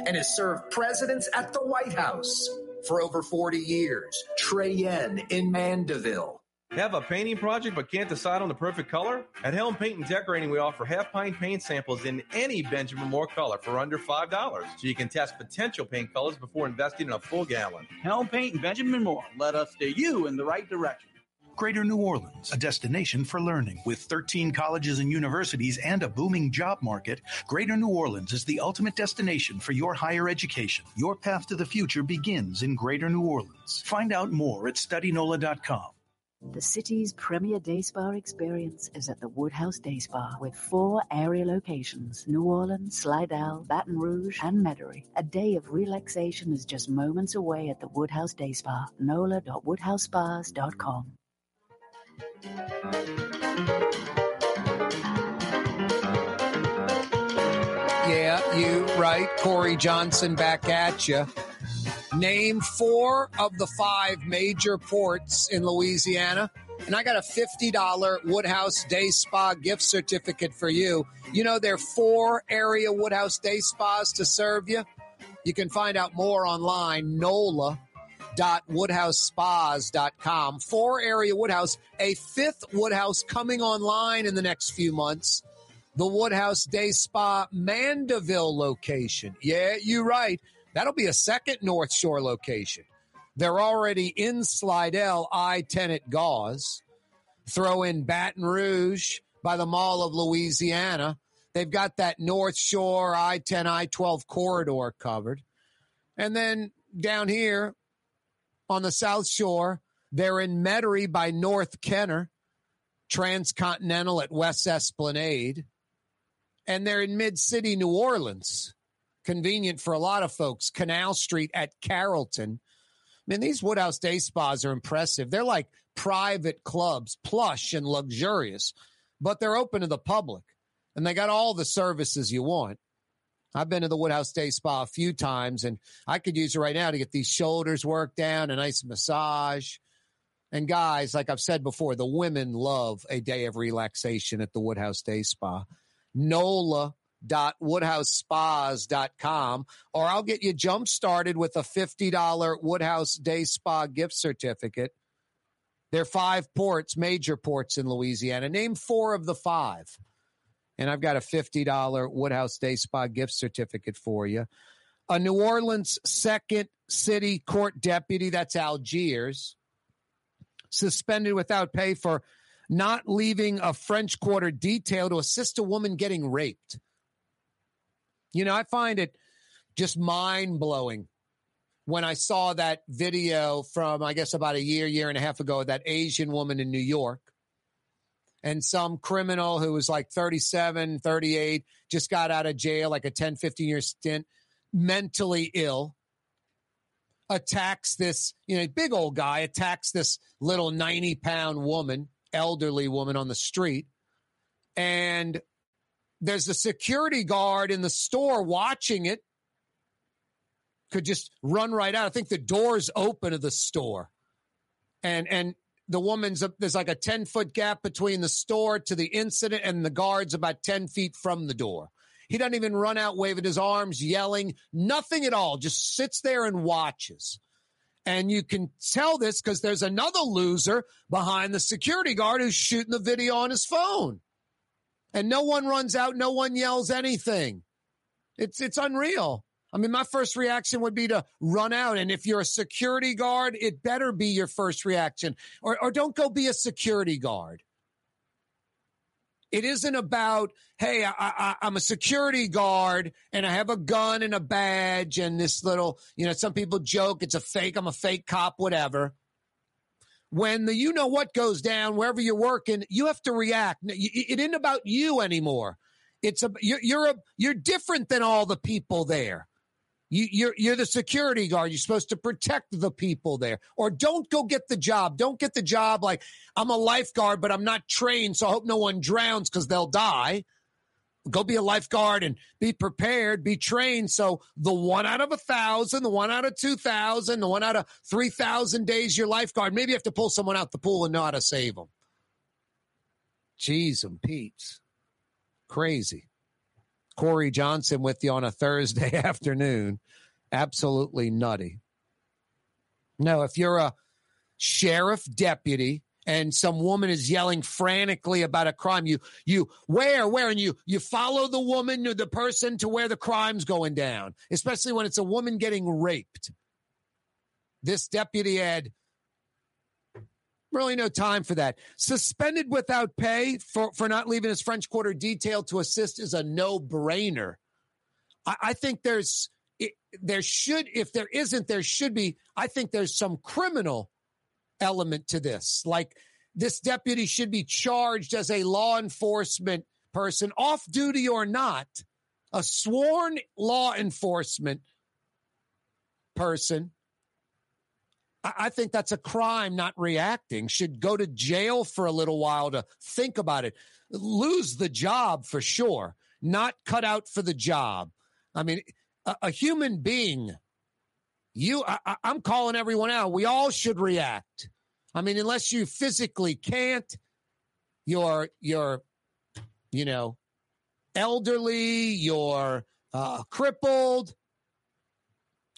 and has served presidents at the White House for over 40 years? Trey Yuen in Mandeville. Have a painting project but can't decide on the perfect color? At Helm Paint and Decorating, we offer half pint paint samples in any Benjamin Moore color for under $5, so you can test potential paint colors before investing in a full gallon. Helm Paint and Benjamin Moore. Let us steer you in the right direction. Greater New Orleans, a destination for learning. With 13 colleges and universities and a booming job market, Greater New Orleans is the ultimate destination for your higher education. Your path to the future begins in Greater New Orleans. Find out more at studynola.com. The city's premier day spa experience is at the Woodhouse Day Spa with four area locations New Orleans, Slidell, Baton Rouge, and Metairie. A day of relaxation is just moments away at the Woodhouse Day Spa. NOLA.woodhousespas.com. Yeah, you right. Corey Johnson back at you. Name four of the five major ports in Louisiana. And I got a $50 Woodhouse Day Spa gift certificate for you. You know, there are four area Woodhouse Day Spas to serve you. You can find out more online, nola.woodhousespas.com. Four area Woodhouse, a fifth Woodhouse coming online in the next few months. The Woodhouse Day Spa Mandeville location. Yeah, you're right. That'll be a second North Shore location. They're already in Slidell, I 10 at Gause. Throw in Baton Rouge by the Mall of Louisiana. They've got that North Shore I 10, I 12 corridor covered. And then down here on the South Shore, they're in Metairie by North Kenner, Transcontinental at West Esplanade. And they're in Mid City, New Orleans convenient for a lot of folks. Canal Street at Carrollton. I mean, these Woodhouse Day Spas are impressive. They're like private clubs, plush and luxurious, but they're open to the public and they got all the services you want. I've been to the Woodhouse Day Spa a few times and I could use it right now to get these shoulders worked down, a nice massage. And guys, like I've said before, the women love a day of relaxation at the Woodhouse Day Spa. NOLA woodhousespas.com or I'll get you jump started with a $50 Woodhouse Day Spa gift certificate. There are five ports, major ports in Louisiana. Name four of the five. And I've got a $50 Woodhouse Day Spa gift certificate for you. A New Orleans second city court deputy, that's Algiers, suspended without pay for not leaving a French Quarter detail to assist a woman getting raped. You know, I find it just mind blowing when I saw that video from, I guess, about a year, year and a half ago, that Asian woman in New York. And some criminal who was like 37, 38, just got out of jail, like a 10, 15 year stint, mentally ill, attacks this, you know, big old guy, attacks this little 90 pound woman, elderly woman on the street. And there's a security guard in the store watching it. Could just run right out. I think the door's open of the store. And and the woman's there's like a 10 foot gap between the store to the incident and the guards about 10 feet from the door. He doesn't even run out waving his arms, yelling, nothing at all, just sits there and watches. And you can tell this because there's another loser behind the security guard who's shooting the video on his phone. And no one runs out, no one yells anything. It's it's unreal. I mean, my first reaction would be to run out. And if you're a security guard, it better be your first reaction. Or, or don't go be a security guard. It isn't about, hey, I, am a security guard and I have a gun and a badge and this little, you know, some people joke it's a fake, I'm a fake cop, whatever. When the you know what goes down, wherever you're working, you have to react. It isn't about you anymore. It's a you're you're a you're different than all the people there. You, you're you're the security guard. You're supposed to protect the people there, or don't go get the job. Don't get the job like I'm a lifeguard, but I'm not trained, so I hope no one drowns because they'll die. Go be a lifeguard and be prepared, be trained. So the one out of a thousand, the one out of two thousand, the one out of three thousand days you're lifeguard. Maybe you have to pull someone out the pool and know how to save them. Jeez and Pete's crazy. Corey Johnson with you on a Thursday afternoon. Absolutely nutty. No, if you're a sheriff deputy and some woman is yelling frantically about a crime, you you where where and you you follow the woman or the person to where the crime's going down, especially when it's a woman getting raped. This deputy had Really, no time for that. Suspended without pay for, for not leaving his French Quarter detail to assist is a no brainer. I, I, think there's, it, there should, if there isn't, there should be. I think there's some criminal element to this. Like this deputy should be charged as a law enforcement person, off duty or not, a sworn law enforcement person I think that's a crime not reacting. Should go to jail for a little while to think about it. Lose the job for sure, not cut out for the job. I mean, a, a human being, you, I, I'm calling everyone out. We all should react. I mean, unless you physically can't, you're, you're, you know, elderly, you're uh, crippled,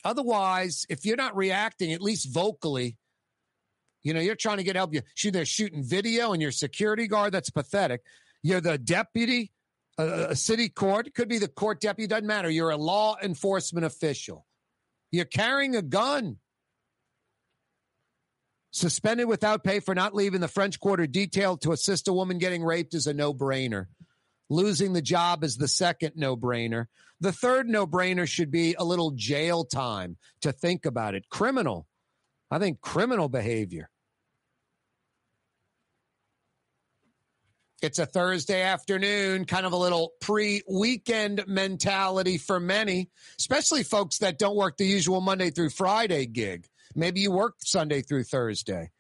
Otherwise, if you're not reacting, at least vocally, you know, you're trying to get help. You shoot, they're shooting video and you're security guard. That's pathetic. You're the deputy, a, a city court. Could be the court deputy. Doesn't matter. You're a law enforcement official. You're carrying a gun. Suspended without pay for not leaving the French Quarter detail to assist a woman getting raped is a no brainer. Losing the job is the second no brainer. The third no brainer should be a little jail time to think about it. Criminal. I think criminal behavior. It's a Thursday afternoon, kind of a little pre weekend mentality for many, especially folks that don't work the usual Monday through Friday gig. Maybe you work Sunday through Thursday.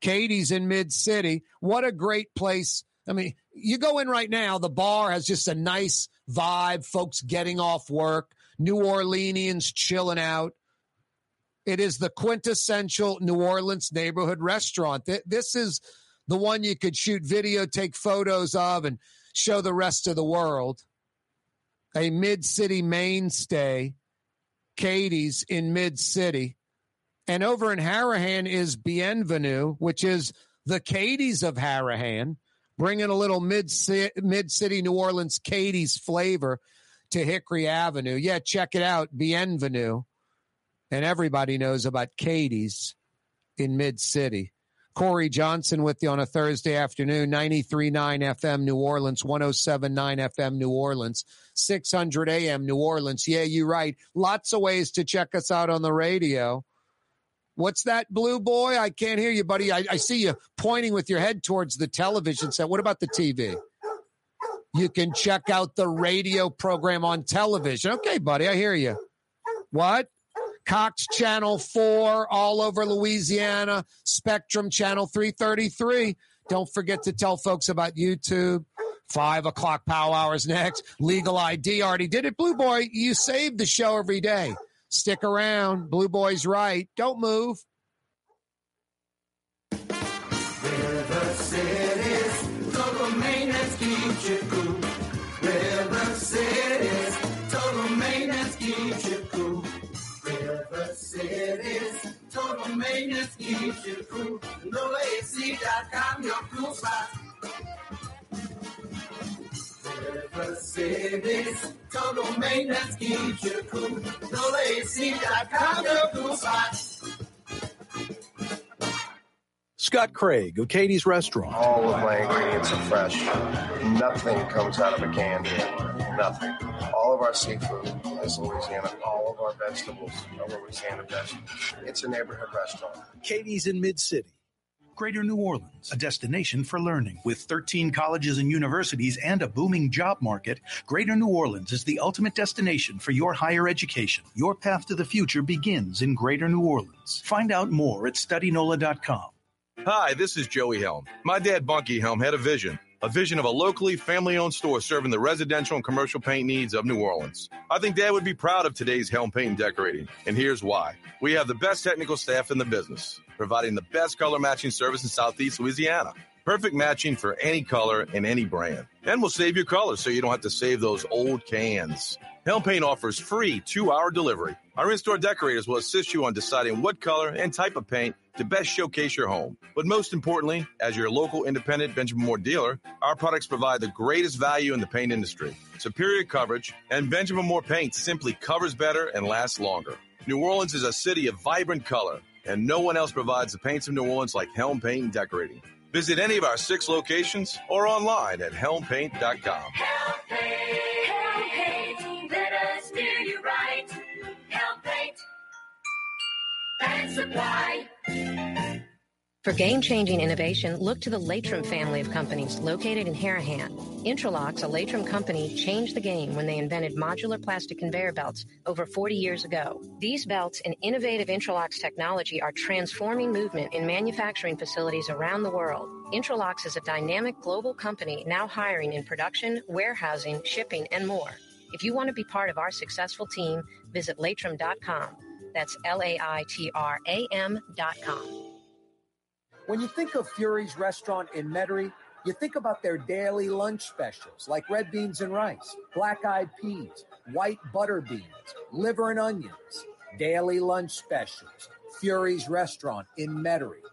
Katie's in Mid City. What a great place I mean, you go in right now, the bar has just a nice vibe, folks getting off work, New Orleanians chilling out. It is the quintessential New Orleans neighborhood restaurant. This is the one you could shoot video, take photos of, and show the rest of the world. A mid city mainstay, Katie's in mid city. And over in Harahan is Bienvenue, which is the Katie's of Harahan bringing a little mid city New Orleans Katie's flavor to Hickory Avenue. Yeah, check it out, Bienvenue. And everybody knows about Katie's in mid city. Corey Johnson with you on a Thursday afternoon, 93.9 FM New Orleans, 107.9 FM New Orleans, 600 AM New Orleans. Yeah, you're right. Lots of ways to check us out on the radio. What's that, blue boy? I can't hear you, buddy. I, I see you pointing with your head towards the television set. What about the TV? You can check out the radio program on television. Okay, buddy, I hear you. What? Cox Channel 4 all over Louisiana, Spectrum Channel 333. Don't forget to tell folks about YouTube. Five o'clock power hours next. Legal ID already did it. Blue Boy, you save the show every day. Stick around. Blue Boy's right. Don't move. Maintenance keeps you cool. NoAC.com, your cool spot. River City's total maintenance keeps you cool. NoAC.com, your cool spot. Scott Craig of Katie's Restaurant. All of my ingredients are fresh. Nothing comes out of a can here. Nothing. All of our seafood is Louisiana. All of our vegetables are Louisiana vegetables. It's a neighborhood restaurant. Katie's in Mid City. Greater New Orleans, a destination for learning. With 13 colleges and universities and a booming job market, Greater New Orleans is the ultimate destination for your higher education. Your path to the future begins in Greater New Orleans. Find out more at studynola.com. Hi, this is Joey Helm. My dad, Bunky Helm, had a vision. A vision of a locally family owned store serving the residential and commercial paint needs of New Orleans. I think Dad would be proud of today's Helm Paint Decorating, and here's why. We have the best technical staff in the business, providing the best color matching service in Southeast Louisiana. Perfect matching for any color and any brand. And we'll save your colors so you don't have to save those old cans. Helm Paint offers free two hour delivery. Our in store decorators will assist you on deciding what color and type of paint to best showcase your home. But most importantly, as your local independent Benjamin Moore dealer, our products provide the greatest value in the paint industry. Superior coverage, and Benjamin Moore paint simply covers better and lasts longer. New Orleans is a city of vibrant color, and no one else provides the paints of New Orleans like Helm Paint and Decorating. Visit any of our six locations or online at helmpaint.com. Help paint, help paint, do you right. Help paint and supply. For game changing innovation, look to the Laitram family of companies located in Harahan. Intralox, a Laitram company, changed the game when they invented modular plastic conveyor belts over 40 years ago. These belts and innovative Intralox technology are transforming movement in manufacturing facilities around the world. Intralox is a dynamic global company now hiring in production, warehousing, shipping, and more. If you want to be part of our successful team, visit laitram.com. That's L A I T R A M.com. When you think of Fury's restaurant in Metairie, you think about their daily lunch specials like red beans and rice, black eyed peas, white butter beans, liver and onions. Daily lunch specials. Fury's restaurant in Metairie.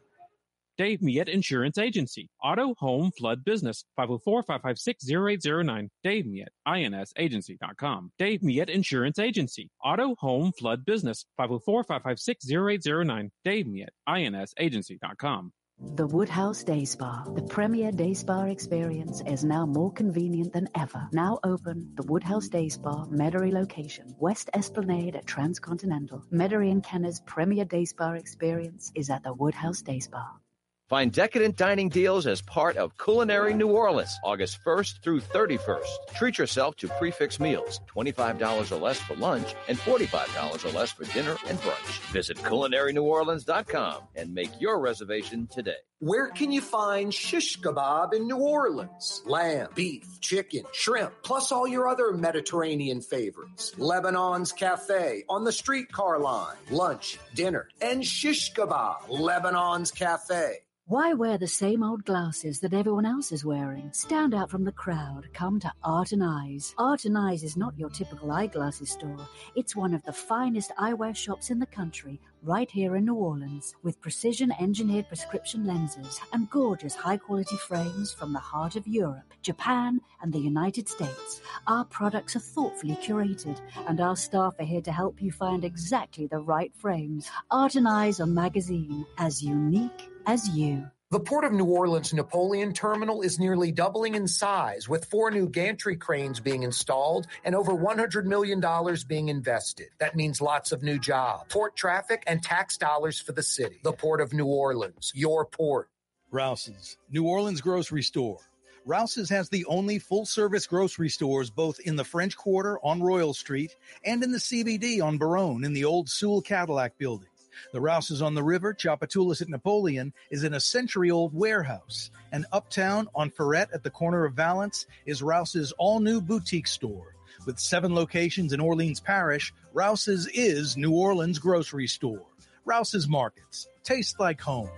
Dave Miet Insurance Agency. Auto, home, flood, business. 504-556-0809. Dave Miet, insagency.com. Dave Miet Insurance Agency. Auto, home, flood, business. 504-556-0809. Dave Miet, insagency.com. The Woodhouse Day Spa, the premier day spa experience, is now more convenient than ever. Now open, the Woodhouse Day Spa, Metairie location, West Esplanade at Transcontinental. Metairie and Kenner's premier day spa experience is at the Woodhouse Day Spa. Find decadent dining deals as part of COOLinary New Orleans, August 1st through 31st. Treat yourself to prefix meals, $25 or less for lunch, and $45 or less for dinner and brunch. Visit coolinaryneworleans.com and make your reservation today. Where can you find shish kebab in New Orleans? Lamb, beef, chicken, shrimp, plus all your other Mediterranean favorites. Lebanon's Cafe on the streetcar line. Lunch, dinner, and shish kebab. Lebanon's Cafe. Why wear the same old glasses that everyone else is wearing? Stand out from the crowd. Come to Art and Eyes. Art and Eyes is not your typical eyeglasses store. It's one of the finest eyewear shops in the country, right here in New Orleans, with precision engineered prescription lenses and gorgeous high quality frames from the heart of Europe, Japan, and the United States. Our products are thoughtfully curated, and our staff are here to help you find exactly the right frames. Art and Eyes are magazine, as unique as you. The Port of New Orleans Napoleon Terminal is nearly doubling in size, with four new gantry cranes being installed and over $100 million being invested. That means lots of new jobs, port traffic, and tax dollars for the city. The Port of New Orleans, your port. Rouse's, New Orleans grocery store. Rouse's has the only full service grocery stores both in the French Quarter on Royal Street and in the CBD on Baronne in the old Sewell Cadillac building. The Rouse's on the river, Tchoupitoulas at Napoleon, is in a century old warehouse. And uptown on Freret at the corner of Valence is Rouse's all new boutique store. With seven locations in Orleans Parish, Rouse's is New Orleans grocery store. Rouse's Markets. Taste like home.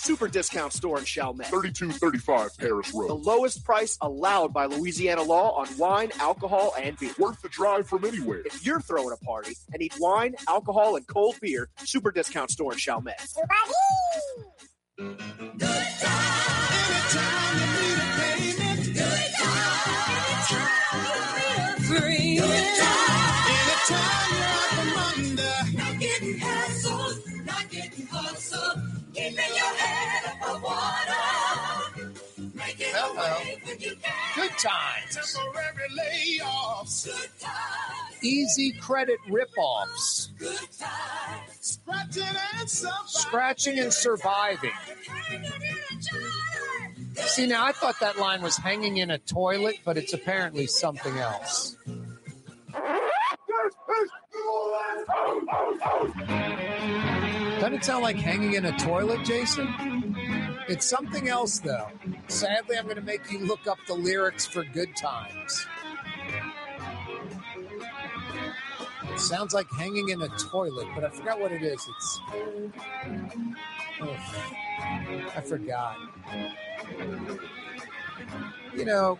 Super Discount Store in Chalmette. 3235 Paris Road. The lowest price allowed by Louisiana law on wine, alcohol, and beer. Worth the drive from anywhere. If you're throwing a party and need wine, alcohol, and cold beer, Super Discount Store in Chalmette. Hello. Times. Easy credit ripoffs. Scratching and surviving. See, now I thought that line was hanging in a toilet, but it's apparently something else. Doesn't it sound like hanging in a toilet, Jason? It's something else, though. Sadly, I'm going to make you look up the lyrics for Good Times. It sounds like hanging in a toilet, but I forgot what it is. It's. Ugh. I forgot. You know,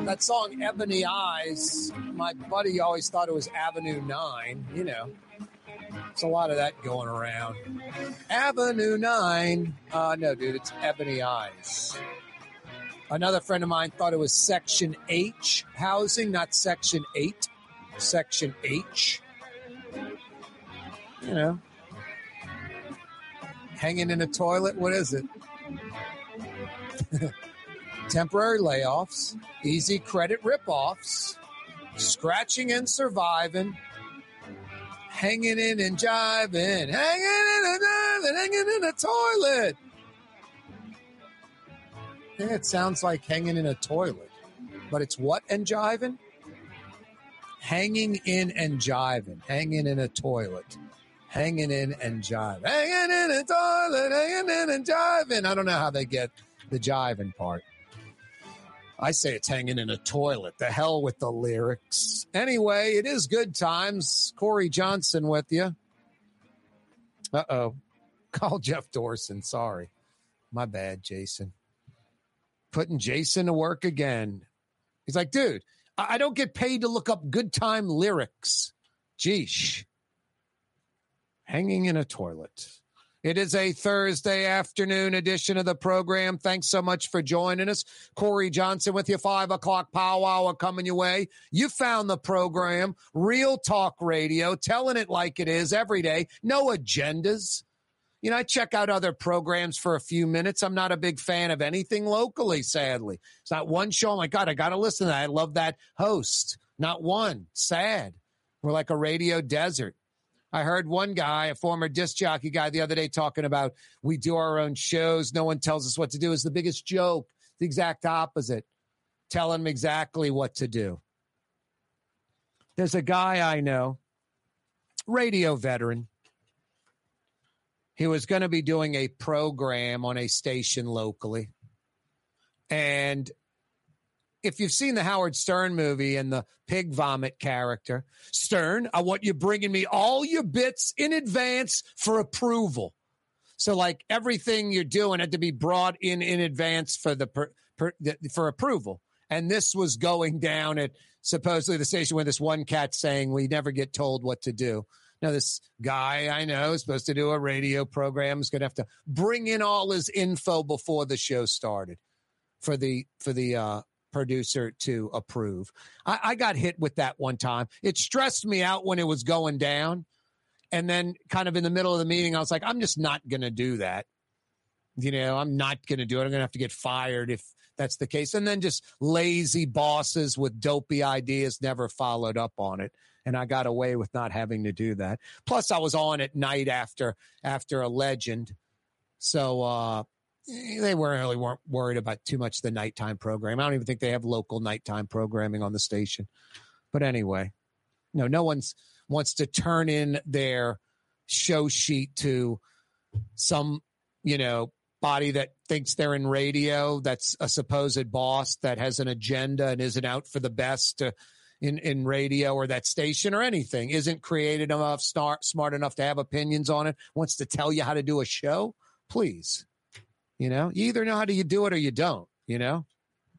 that song Ebony Eyes, my buddy always thought it was Avenue 9, you know. There's a lot of that going around. Avenue 9. Uh, no, dude, it's Ebony Eyes. Another friend of mine thought it was Section H housing, not Section 8. Section H. You know. Hanging in a toilet, what is it? Temporary layoffs, easy credit ripoffs, scratching and surviving, hanging in and jiving, hanging in and jiving, hanging in a toilet. Yeah, it sounds like hanging in a toilet, but it's what and jiving? Hanging in and jiving, hanging in a toilet, hanging in and jiving, hanging in a toilet, hanging in and jiving. I don't know how they get the jiving part. I say it's hanging in a toilet. The hell with the lyrics. Anyway, it is good times. Corey Johnson with you. Uh oh. Call Jeff Dorson. Sorry. My bad, Jason. Putting Jason to work again. He's like, dude, I don't get paid to look up good time lyrics. Geesh. Hanging in a toilet. It is a Thursday afternoon edition of the program. Thanks so much for joining us. Corey Johnson with you, five o'clock powwow coming your way. You found the program, Real Talk Radio, telling it like it is every day. No agendas. You know, I check out other programs for a few minutes. I'm not a big fan of anything locally, sadly. It's not one show. Oh I'm like, God, I got to listen to that. I love that host. Not one. Sad. We're like a radio desert. I heard one guy, a former disc jockey guy, the other day talking about we do our own shows. No one tells us what to do. Is the biggest joke. The exact opposite. Tell him exactly what to do. There's a guy I know, radio veteran. He was going to be doing a program on a station locally. And if you've seen the Howard Stern movie and the pig vomit character, Stern, I want you bringing me all your bits in advance for approval. So, like everything you're doing had to be brought in in advance for the per, per, for approval. And this was going down at supposedly the station where this one cat saying we never get told what to do. Now, this guy I know is supposed to do a radio program. Is going to have to bring in all his info before the show started for the for the uh, producer to approve. I, I got hit with that one time. It stressed me out when it was going down. And then, kind of in the middle of the meeting, I was like, I'm just not going to do that. You know, I'm not going to do it. I'm going to have to get fired if that's the case. And then just lazy bosses with dopey ideas never followed up on it. And I got away with not having to do that. Plus, I was on at night after after a legend. So uh they weren't really weren't worried about too much the nighttime program. I don't even think they have local nighttime programming on the station. But anyway, no, no one's wants to turn in their show sheet to some, you know, body that thinks they're in radio, that's a supposed boss that has an agenda and isn't out for the best uh, in, in radio or that station or anything, isn't creative enough, smart, smart enough to have opinions on it, wants to tell you how to do a show. Please. You know, you either know how to you do it or you don't, you know?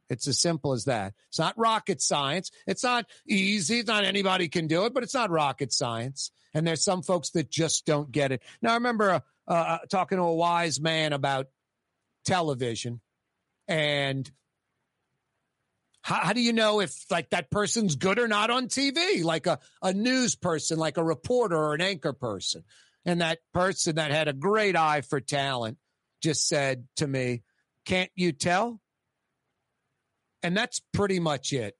It's as simple as that. It's not rocket science. It's not easy. It's not anybody can do it, but it's not rocket science. And there's some folks that just don't get it. Now, I remember uh, uh, talking to a wise man about television and how, how do you know if like that person's good or not on TV? Like a, a news person, like a reporter or an anchor person. And that person that had a great eye for talent just said to me, Can't you tell? And that's pretty much it.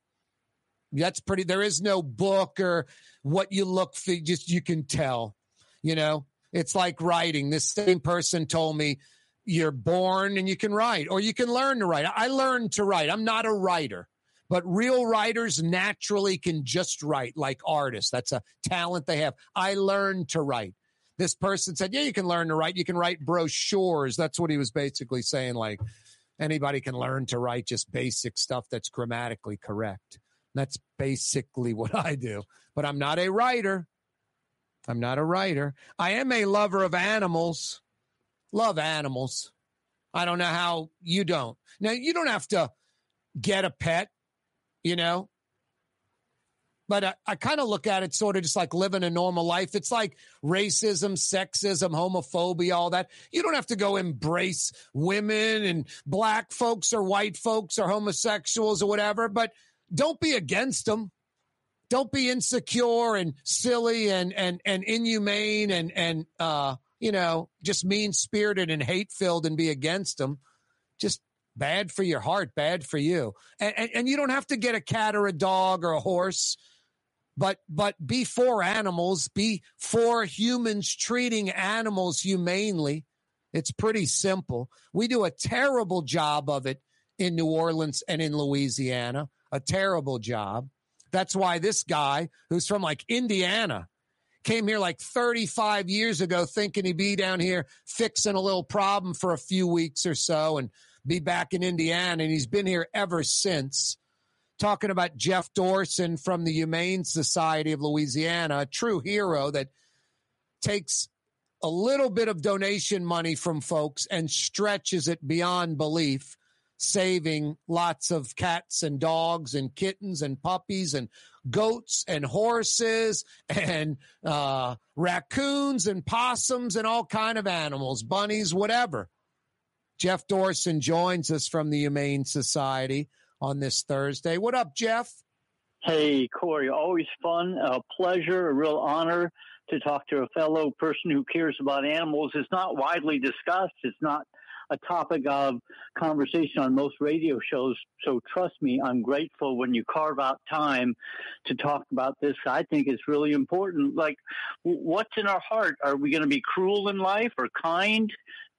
That's pretty, there is no book or what you look for, just you can tell. You know, it's like writing. This same person told me, You're born and you can write, or you can learn to write. I learned to write. I'm not a writer but real writers naturally can just write like artists. That's a talent they have. I learned to write. This person said, Yeah, you can learn to write. You can write brochures. That's what he was basically saying. Like anybody can learn to write just basic stuff that's grammatically correct. That's basically what I do. But I'm not a writer. I'm not a writer. I am a lover of animals. Love animals. I don't know how you don't. Now, you don't have to get a pet you know? But I, I kind of look at it sort of just like living a normal life. It's like racism, sexism, homophobia, all that. You don't have to go embrace women and black folks or white folks or homosexuals or whatever, but don't be against them. Don't be insecure and silly and and and inhumane and and uh you know just mean spirited and hate filled and be against them. Just bad for your heart, bad for you. And, and, and, you don't have to get a cat or a dog or a horse, but but be for animals, be for humans treating animals humanely. It's pretty simple. We do a terrible job of it in New Orleans and in Louisiana, a terrible job. That's why this guy who's from like Indiana came here like 35 years ago thinking he'd be down here fixing a little problem for a few weeks or so and be back in Indiana, and he's been here ever since. Talking about Jeff Dorson from the Humane Society of Louisiana, a true hero that takes a little bit of donation money from folks and stretches it beyond belief, saving lots of cats and dogs and kittens and puppies and goats and horses and uh, raccoons and possums and all kind of animals, bunnies, whatever. Jeff Dorson joins us from the Humane Society on this Thursday. What up, Jeff? Hey, Corey. Always fun, a pleasure, a real honor to talk to a fellow person who cares about animals. It's not widely discussed. It's not a topic of conversation on most radio shows. So trust me, I'm grateful when you carve out time to talk about this. I think it's really important. Like, what's in our heart? Are we going to be cruel in life or kind?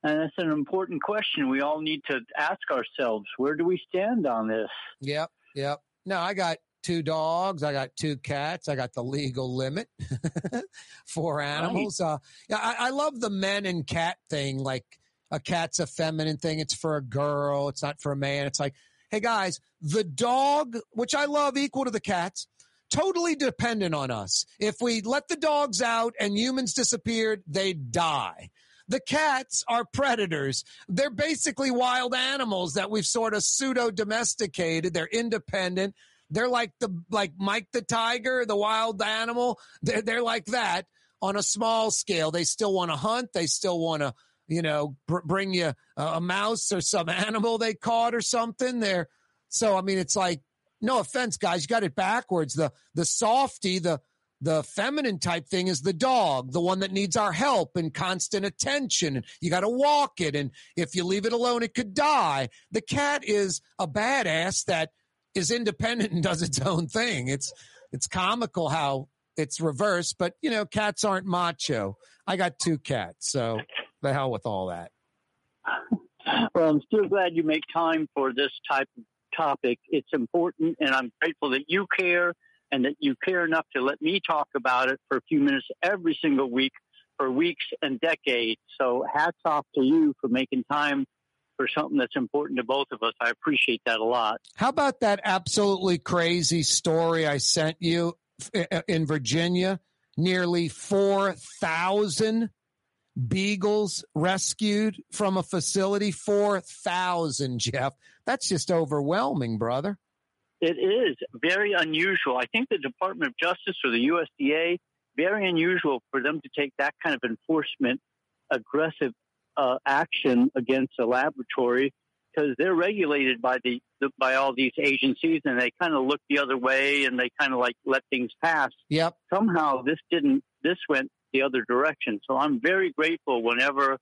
And that's an important question we all need to ask ourselves. Where do we stand on this? Yep, yep. No, I got two dogs. I got two cats. I got the legal limit for animals. Right. Uh, yeah, I, I, love the men and cat thing. Like a cat's a feminine thing. It's for a girl. It's not for a man. It's like, hey guys, the dog, which I love equal to the cats, totally dependent on us. If we let the dogs out and humans disappeared, they'd die. The cats are predators. They're basically wild animals that we've sort of pseudo domesticated. They're independent. They're like the like Mike the tiger, the wild animal. They're, they're like that on a small scale. They still want to hunt. They still want to, you know, br- bring you a, a mouse or some animal they caught or something. They're so I mean, it's like no offense, guys, you got it backwards. The the softy, the the feminine type thing is the dog, the one that needs our help and constant attention. You got to walk it. And if you leave it alone, it could die. The cat is a badass that is independent and does its own thing. It's, it's comical how it's reversed, but you know, cats aren't macho. I got two cats. So the hell with all that. Well, I'm still glad you make time for this type of topic. It's important, and I'm grateful that you care and that you care enough to let me talk about it for a few minutes every single week for weeks and decades. So hats off to you for making time for something that's important to both of us. I appreciate that a lot. How about that absolutely crazy story I sent you eh, eh, in Virginia? Nearly 4,000 beagles rescued from a facility. 4,000, Jeff. That's just overwhelming, brother. It is very unusual. I think the Department of Justice or the USDA, very unusual for them to take that kind of enforcement, aggressive uh, action against a laboratory because they're regulated by the, the by all these agencies and they kind of look the other way and they kind of like let things pass. Yep. Somehow this didn't. This went the other direction. So I'm very grateful whenever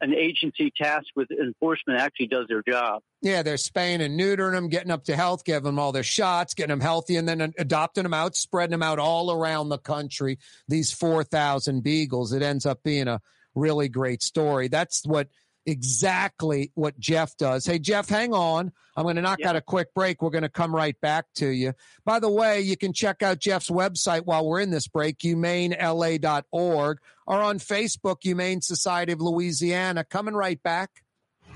an agency tasked with enforcement actually does their job. Yeah, they're spaying and neutering them, getting up to health, giving them all their shots, getting them healthy, and then adopting them out, spreading them out all around the country. These 4,000 beagles, it ends up being a really great story. That's what exactly what Jeff does. Hey, Jeff, hang on. I'm going to knock out a quick break. We're going to come right back to you. By the way, you can check out Jeff's website while we're in this break, humanela.org, or on Facebook, Humane Society of Louisiana. Coming right back.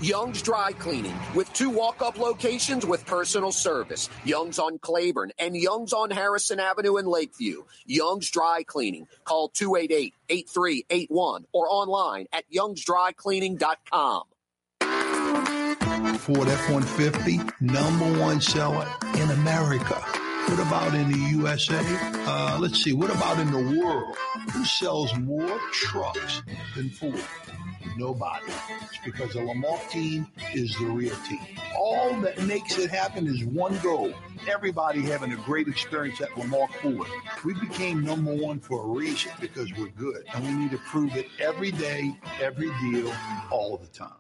Young's Dry Cleaning with two walk up locations with personal service Young's on Claiborne and Young's on Harrison Avenue in Lakeview. Young's Dry Cleaning. Call 288 8381 or online at youngsdrycleaning.com. Ford F 150, number one seller in America. What about in the USA? Uh, let's see, what about in the world? Who sells more trucks than Ford? Nobody. It's because the Lamarque team is the real team. All that makes it happen is one goal. Everybody having a great experience at Lamarque Ford. We became number one for a reason because we're good. And we need to prove it every day, every deal, all the time.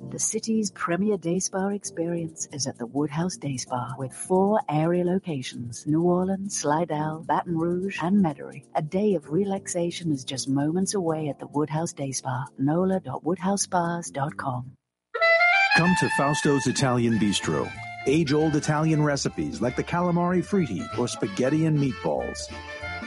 The city's premier day spa experience is at the Woodhouse Day Spa with four area locations New Orleans, Slidell, Baton Rouge, and Metairie. A day of relaxation is just moments away at the Woodhouse Day Spa. NOLA.woodhousespas.com. Come to Fausto's Italian Bistro. Age old Italian recipes like the calamari fritti or spaghetti and meatballs.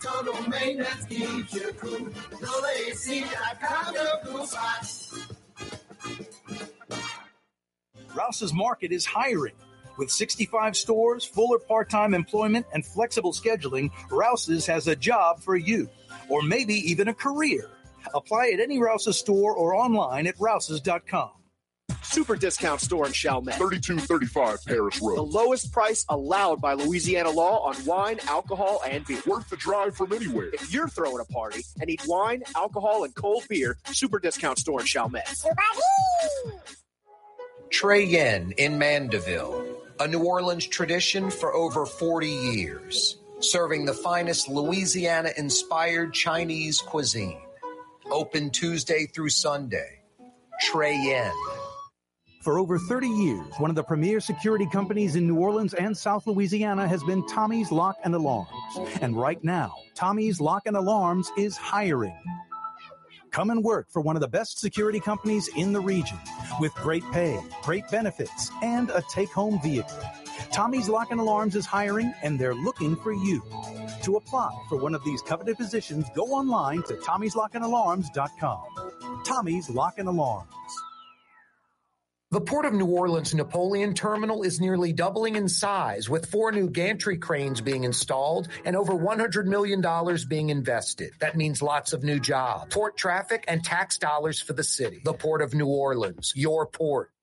Total spot. Rouse's Market is hiring. With 65 stores, fuller part time employment, and flexible scheduling, Rouse's has a job for you, or maybe even a career. Apply at any Rouse's store or online at rouses.com. Super discount store in Chalmette. 3235 Paris Road. The lowest price allowed by Louisiana law on wine, alcohol, and beer. Worth the drive from anywhere. If you're throwing a party and need wine, alcohol, and cold beer, super discount store in Chalmette. Trey Yuen in Mandeville, a New Orleans tradition for over 40 years, serving the finest Louisiana inspired Chinese cuisine. Open Tuesday through Sunday. Trey Yuen. For over 30 years, one of the premier security companies in New Orleans and South Louisiana has been Tommy's Lock and Alarms. And right now, Tommy's Lock and Alarms is hiring. Come and work for one of the best security companies in the region with great pay, great benefits, and a take home vehicle. Tommy's Lock and Alarms is hiring and they're looking for you. To apply for one of these coveted positions, go online to tommy'slockandalarms.com. Tommy's Lock and Alarms. The Port of New Orleans Napoleon Terminal is nearly doubling in size, with four new gantry cranes being installed and over $100 million being invested. That means lots of new jobs, port traffic, and tax dollars for the city. The Port of New Orleans, your port.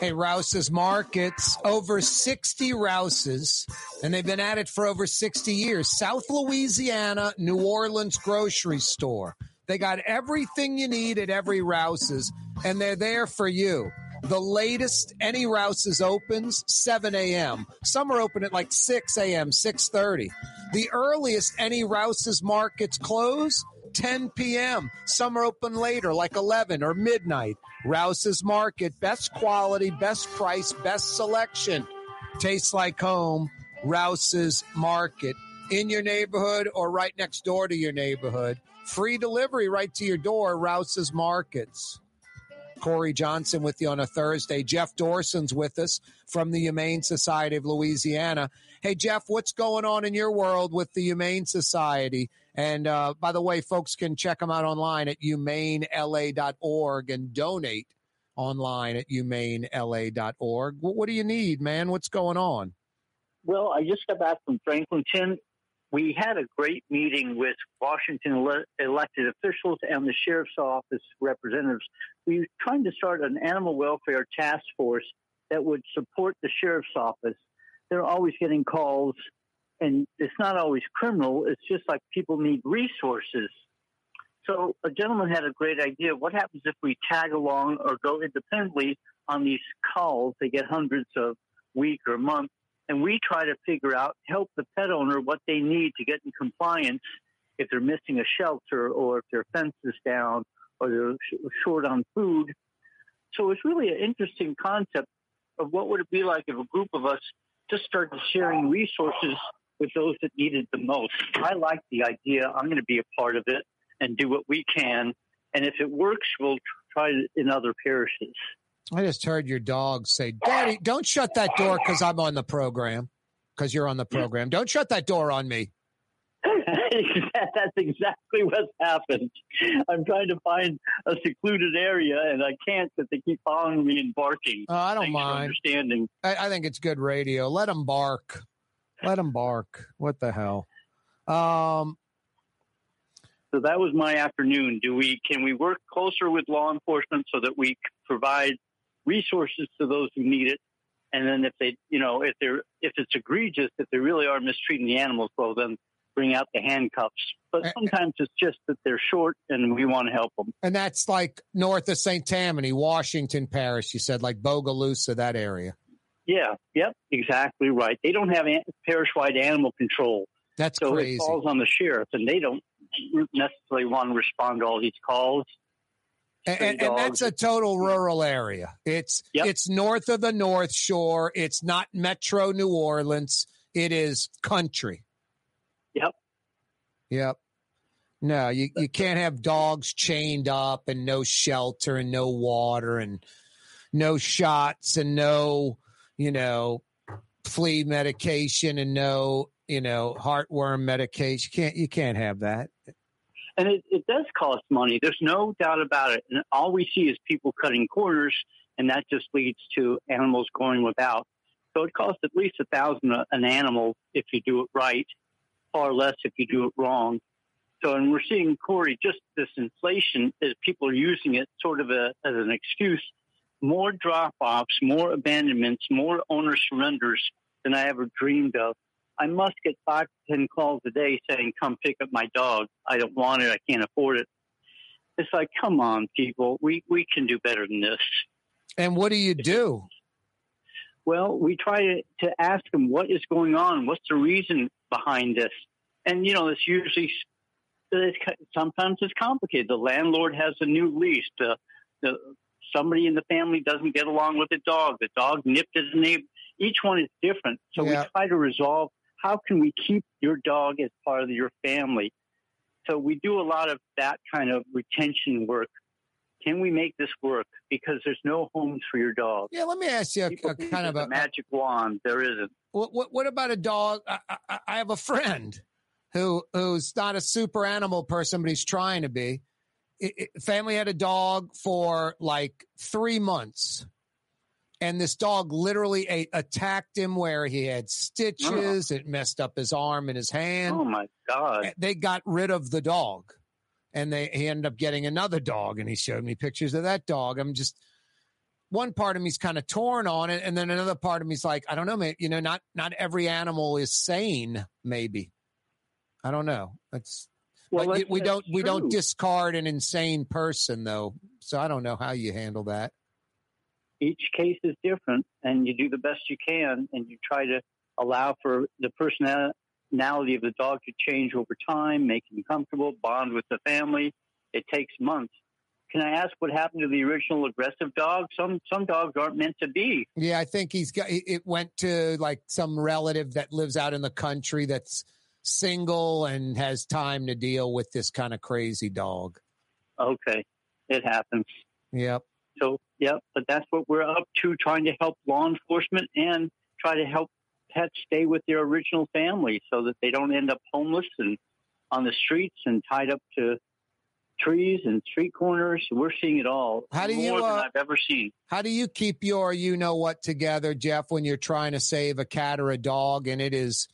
Hey, Rouse's Markets, over 60 Rouse's, and they've been at it for over 60 years. South Louisiana, New Orleans grocery store. They got everything you need at every Rouse's, and they're there for you. The latest any Rouse's opens 7 a.m. Some are open at like 6 a.m., 6:30. The earliest any Rouse's markets close 10 p.m. Some are open later, like 11 or midnight. Rouse's Market, best quality, best price, best selection. Tastes like home. Rouse's Market in your neighborhood or right next door to your neighborhood. Free delivery right to your door. Rouse's Markets. Corey Johnson with you on a Thursday. Jeff Dorson's with us from the Humane Society of Louisiana. Hey, Jeff, what's going on in your world with the Humane Society? And uh, by the way, folks can check them out online at humanela.org and donate online at humanela.org. What, what do you need, man? What's going on? Well, I just got back from Franklinton. We had a great meeting with Washington ele- elected officials and the sheriff's office representatives. We were trying to start an animal welfare task force that would support the sheriff's office. They're always getting calls, and it's not always criminal. It's just like people need resources. So a gentleman had a great idea. What happens if we tag along or go independently on these calls? They get hundreds of week or month and we try to figure out, help the pet owner what they need to get in compliance if they're missing a shelter or if their fence is down or they're short on food. So it's really an interesting concept of what would it be like if a group of us just started sharing resources with those that need it the most. I like the idea. I'm going to be a part of it and do what we can. And if it works, we'll try it in other parishes. I just heard your dog say, Daddy, don't shut that door because I'm on the program. Because you're on the program. Don't shut that door on me. That's exactly what's happened. I'm trying to find a secluded area and I can't because they keep following me and barking. Oh, I don't Thanks mind. understanding. I, I think it's good radio. Let them bark. Let them bark. What the hell? Um, So that was my afternoon. Do we can we work closer with law enforcement so that we provide resources to those who need it? And then if they, you know, if they're if it's egregious, if they really are mistreating the animals, well, then bring out the handcuffs. But sometimes it's just that they're short, and we want to help them. and that's like north of St. Tammany, Washington Parish. You said like Bogalusa, that area. Yeah, yep, exactly right. They don't have an- parish-wide animal control. That's so crazy. it falls on the sheriff, and they don't necessarily want to respond to all these calls. And, and, and that's a total rural area. It's it's north of the North Shore. It's not Metro New Orleans. It is country. Yep. No, you, you can't have dogs chained up and no shelter and no water and no shots and no, you know, flea medication and no, you know, heartworm medication. You can't you can't have that. And it, it does cost money. There's no doubt about it. And all we see is people cutting corners, and that just leads to animals going without. So it costs at least a thousand an animal if you do it right, far less if you do it wrong. So, and we're seeing Corey just this inflation as people are using it sort of a, as an excuse. More drop offs, more abandonments, more owner surrenders than I ever dreamed of. I must get five to ten calls a day saying, "Come pick up my dog. I don't want it. I can't afford it." It's like, come on, people. We we can do better than this. And what do you do? Well, we try to, to ask them what is going on. What's the reason behind this? And you know, it's usually it's, sometimes it's complicated. The landlord has a new lease. The, the somebody in the family doesn't get along with the dog. The dog nipped his neighbor. Each one is different. So Yeah. we try to resolve how can we keep your dog as part of your family. So we do a lot of that kind of retention work. Can we make this work? Because there's no homes for your dog. Yeah, let me ask you a, a kind of there's a, magic wand. There isn't. What, what what about a dog? I, I, I have a friend who who's not a super animal person, but he's trying to be. It- it- family had a dog for like three months, and this dog literally attacked him where he had stitches. Oh. It messed up his arm and his hand. Oh my god! They got rid of the dog, and they he ended up getting another dog, and he showed me pictures of that dog. I'm just one part of me's kind of torn on it, and then another part of me's like, I don't know, man. You know, not not every animal is sane. Maybe I don't know. That's Well, but we don't that's we don't discard an insane person though. So I don't know how you handle that. each case is different and you do the best you can and you try to allow for the personality of the dog to change over time, make him comfortable, bond with the family. It takes months. Can I ask what happened to the original aggressive dog? Some some dogs aren't meant to be. Yeah, I think he's got. it- It went to like some relative that lives out in the country that's single and has time to deal with this kind of crazy dog. Okay, it happens. Yep. So, yep. but that's what we're up to, trying to help law enforcement and try to help pets stay with their original family so that they don't end up homeless and on the streets and tied up to trees and street corners. We're seeing it all. How do you, More than uh, I've ever seen. How do you keep your you know what together, Jeff, when you're trying to save a cat or a dog and it is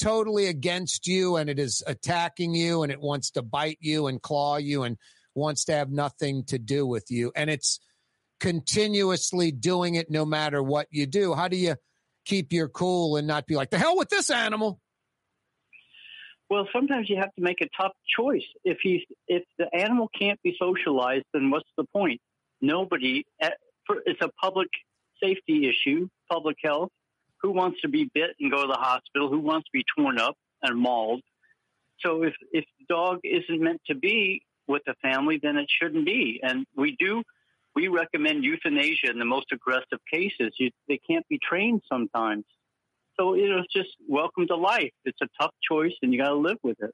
totally against you and it is attacking you and it wants to bite you and claw you and wants to have nothing to do with you and it's continuously doing it no matter what you do? How do you keep your cool and not be like the hell with this animal? Well, sometimes you have to make a tough choice. If he's if the animal can't be socialized, then what's the point? Nobody. eh, It's a public safety issue, public health. Who wants to be bit and go to the hospital? Who wants to be torn up and mauled? So if if the dog isn't meant to be with the family, then it shouldn't be. And we do we recommend euthanasia in the most aggressive cases. You, they can't be trained sometimes. So you know, it's just welcome to life. It's a tough choice, and you got to live with it.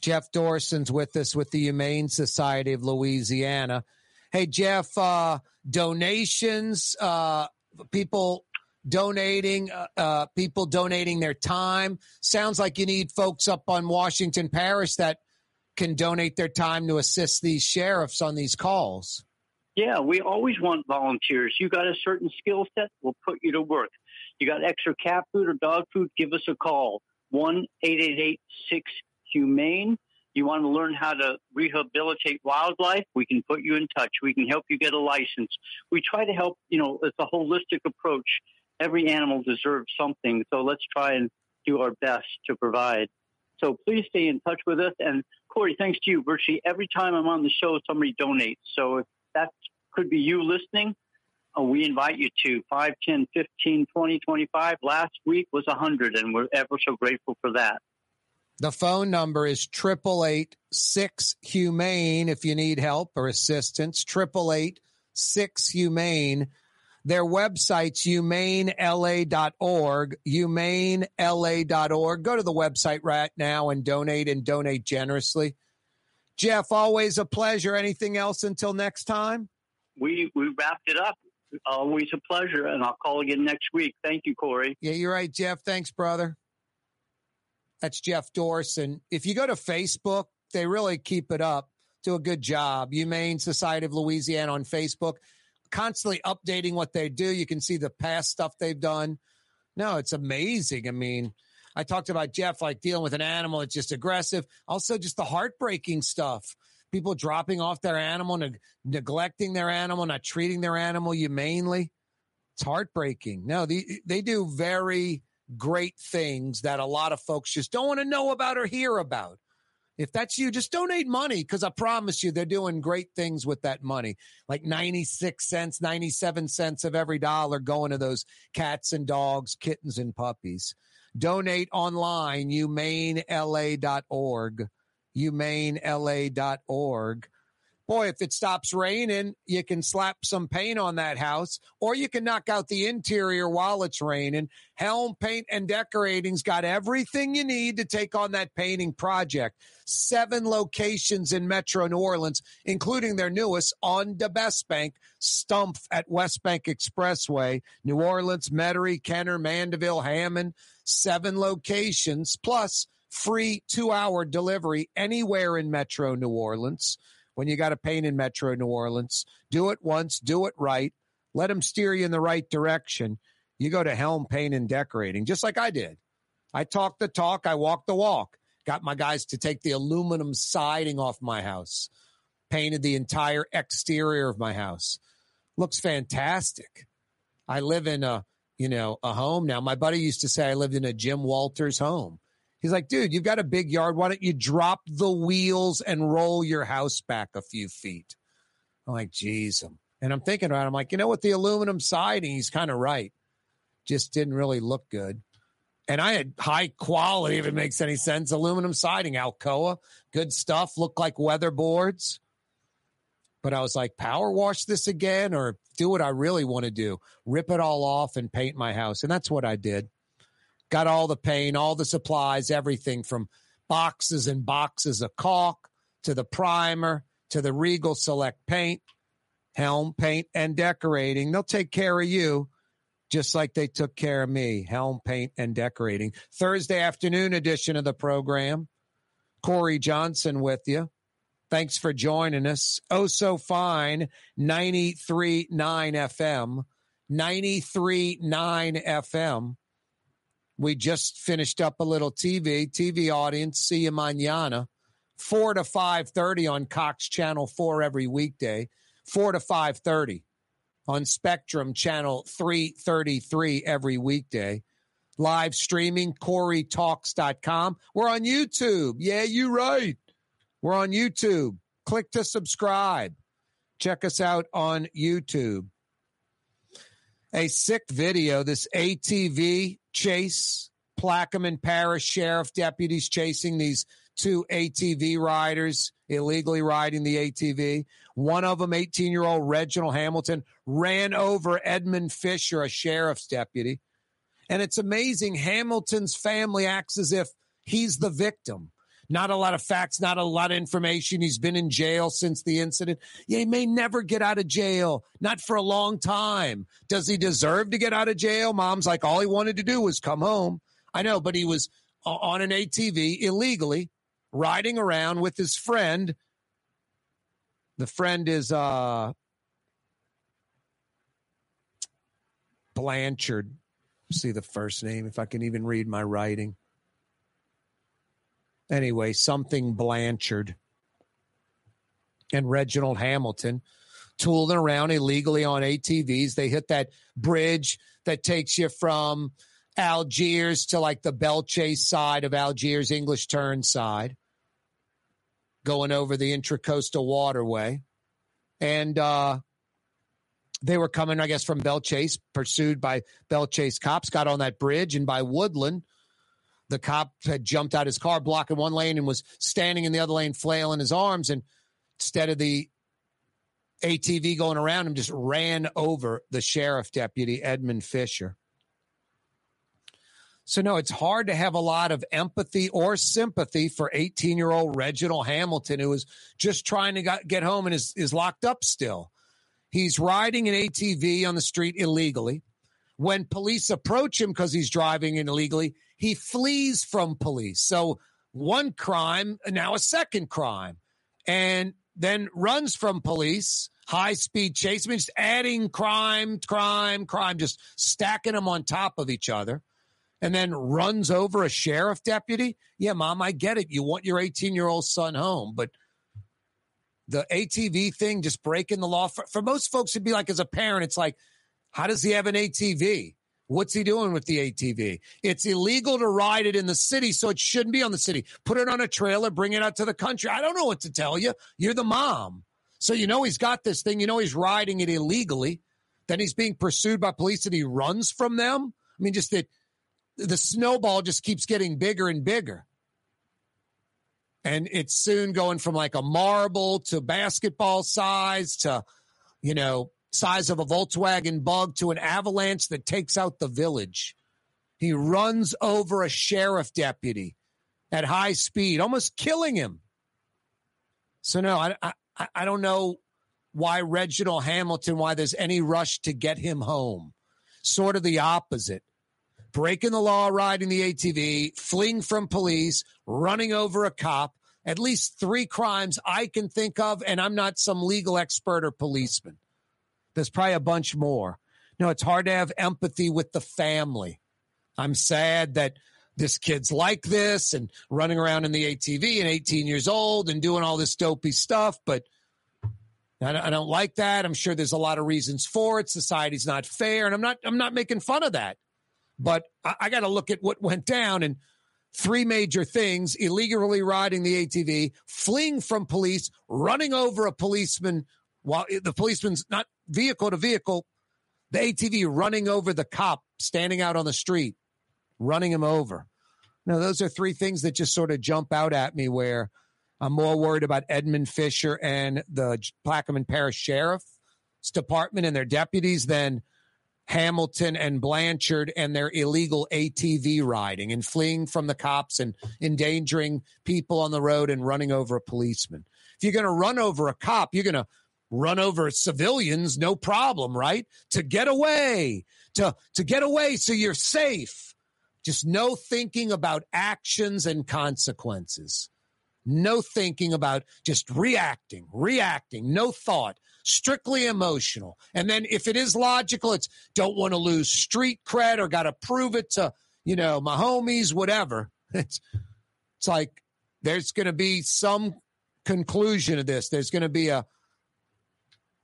Jeff Dorson's with us with the Humane Society of Louisiana. Hey, Jeff, uh, donations, uh, people donating, uh, uh, people donating their time. Sounds like you need folks up on Washington Parish that can donate their time to assist these sheriffs on these calls. Yeah, we always want volunteers. You got a certain skill set, we'll put you to work. You got extra cat food or dog food, give us a call. 1 888 6 Humane. You want to learn how to rehabilitate wildlife? We can put you in touch. We can help you get a license. We try to help, you know, it's a holistic approach. Every animal deserves something. So let's try and do our best to provide. So please stay in touch with us. And Corey, thanks to you. Virtually every time I'm on the show, somebody donates. So if that could be you listening, uh, we invite you to 5, 10, 15, 20, 25. Last week was 100, and we're ever so grateful for that. The phone number is triple eight six humane if you need help or assistance. Triple eight six humane. Their website's humanela.org. Humanela.org. Go to the website right now and donate and donate generously. Jeff, always a pleasure. Anything else until next time? We, we wrapped it up. Always a pleasure, and I'll call again next week. Thank you, Corey. Yeah, you're right, Jeff. Thanks, brother. That's Jeff Dorson. If you go to Facebook, they really keep it up. Do a good job. Humane Society of Louisiana on Facebook, constantly updating what they do. You can see the past stuff they've done. No, it's amazing. I mean, I talked about Jeff like dealing with an animal that's just aggressive. Also, just the heartbreaking stuff. People dropping off their animal, neg- neglecting their animal, not treating their animal humanely. It's heartbreaking. No, they, they do very great things that a lot of folks just don't want to know about or hear about. If that's you, just donate money because I promise you they're doing great things with that money. Like 96 cents, 97 cents of every dollar going to those cats and dogs, kittens and puppies. Donate online, humanela.org. Humanela.org. boy, if it stops raining, you can slap some paint on that house, or you can knock out the interior while it's raining. Helm Paint and Decorating's got everything you need to take on that painting project. Seven locations in Metro New Orleans, including their newest on the West Bank, Stumpf at West Bank Expressway, New Orleans, Metairie, Kenner, Mandeville, Hammond. Seven locations plus free two hour delivery anywhere in Metro New Orleans when you got a pain in Metro New Orleans. Do it once, do it right. Let them steer you in the right direction. You go to Helm Paint and Decorating, just like I did. I talked the talk, I walked the walk. Got my guys to take the aluminum siding off my house, painted the entire exterior of my house. Looks fantastic. I live in a, you know, a home now. My buddy used to say I lived in a Jim Walters home. He's like, dude, you've got a big yard. Why don't you drop the wheels and roll your house back a few feet? I'm like, geez. And I'm thinking about it. I'm like, you know what? The aluminum siding, he's kind of right. Just didn't really look good. And I had high quality, if it makes any sense, aluminum siding, Alcoa, good stuff, looked like weatherboards. But I was like, power wash this again or do what I really want to do rip it all off and paint my house. And that's what I did got all the paint, all the supplies, everything from boxes and boxes of caulk to the primer to the Regal Select paint, Helm Paint and Decorating. They'll take care of you just like they took care of me. Helm Paint and Decorating. Thursday afternoon edition of the program. Corey Johnson with you. Thanks for joining us. Oh, so fine. 93.9 FM. 93.9 FM. We just finished up a little TV. TV audience, see you mañana. 4 to 5.30 on Cox Channel 4 every weekday. 4 to 5.30 on Spectrum Channel 333 every weekday. Live streaming, CoreyTalks.com. We're on YouTube. Yeah, you're right. We're on YouTube. Click to subscribe. Check us out on YouTube. A sick video, this ATV chase, Plaquemine Parish Sheriff deputies chasing these two ATV riders illegally riding the ATV. One of them, 18 year old Reginald Hamilton, ran over Edmund Fisher, a sheriff's deputy. And it's amazing. Hamilton's family acts as if he's the victim. Not a lot of facts, not a lot of information. He's been in jail since the incident. Yeah, he may never get out of jail, not for a long time. Does he deserve to get out of jail? Mom's like, all he wanted to do was come home. I know, but he was on an ATV illegally riding around with his friend. The friend is uh Blanchard. See the first name if I can even read my writing. Anyway, something Blanchard and Reginald Hamilton tooling around illegally on ATVs. They hit that bridge that takes you from Algiers to like the Belle Chasse side of Algiers, English turn side, going over the intracoastal waterway. And uh, they were coming, I guess, from Belle Chasse, pursued by Belle Chasse cops, got on that bridge, and by Woodland – the cop had jumped out his car, blocking one lane, and was standing in the other lane, flailing his arms. And instead of the ATV going around him, just ran over the sheriff deputy, Edmund Fisher. So, no, it's hard to have a lot of empathy or sympathy for 18 year old Reginald Hamilton, who is just trying to get home and is, is locked up still. He's riding an ATV on the street illegally. When police approach him because he's driving illegally, he flees from police. So one crime, now a second crime, and then runs from police, high speed chase. I mean, just adding crime, crime, crime, just stacking them on top of each other. And then runs over a sheriff deputy. Yeah, mom, I get it. You want your 18 year old son home, but the ATV thing, just breaking the law for, for most folks, it'd be like as a parent, it's like, how does he have an ATV? What's he doing with the ATV? It's illegal to ride it in the city, so it shouldn't be on the city. Put it on a trailer, bring it out to the country. I don't know what to tell you. You're the mom. So you know he's got this thing. You know he's riding it illegally. Then he's being pursued by police and he runs from them. I mean, just that the snowball just keeps getting bigger and bigger. And it's soon going from like a marble to basketball size to, you know, size of a Volkswagen bug to an avalanche that takes out the village. He runs over a sheriff deputy at high speed, almost killing him. So no, I I, I don't know why Reginald Hamilton, why there's any rush to get him home. Sort of the opposite. Breaking the law, riding the ATV, fleeing from police, running over a cop. At least three crimes I can think of, and I'm not some legal expert or policeman. There's probably a bunch more. No, it's hard to have empathy with the family. I'm sad that this kid's like this and running around in the ATV and 18 years old and doing all this dopey stuff, but I don't like that. I'm sure there's a lot of reasons for it. Society's not fair, and I'm not. I'm not making fun of that, but I, I got to look at what went down and three major things: illegally riding the ATV, fleeing from police, running over a policeman while the policeman's not vehicle to vehicle, the ATV running over the cop standing out on the street, running him over. Now, those are three things that just sort of jump out at me where I'm more worried about Edmund Fisher and the Plaquemine Parish Sheriff's Department and their deputies than Hamilton and Blanchard and their illegal ATV riding and fleeing from the cops and endangering people on the road and running over a policeman. If you're going to run over a cop, you're going to run over civilians, no problem, right? To get away, to, to get away so you're safe. Just no thinking about actions and consequences. No thinking about just reacting, reacting, no thought, strictly emotional. And then if it is logical, it's don't want to lose street cred or got to prove it to, you know, my homies, whatever. It's, it's like there's going to be some conclusion of this. There's going to be a,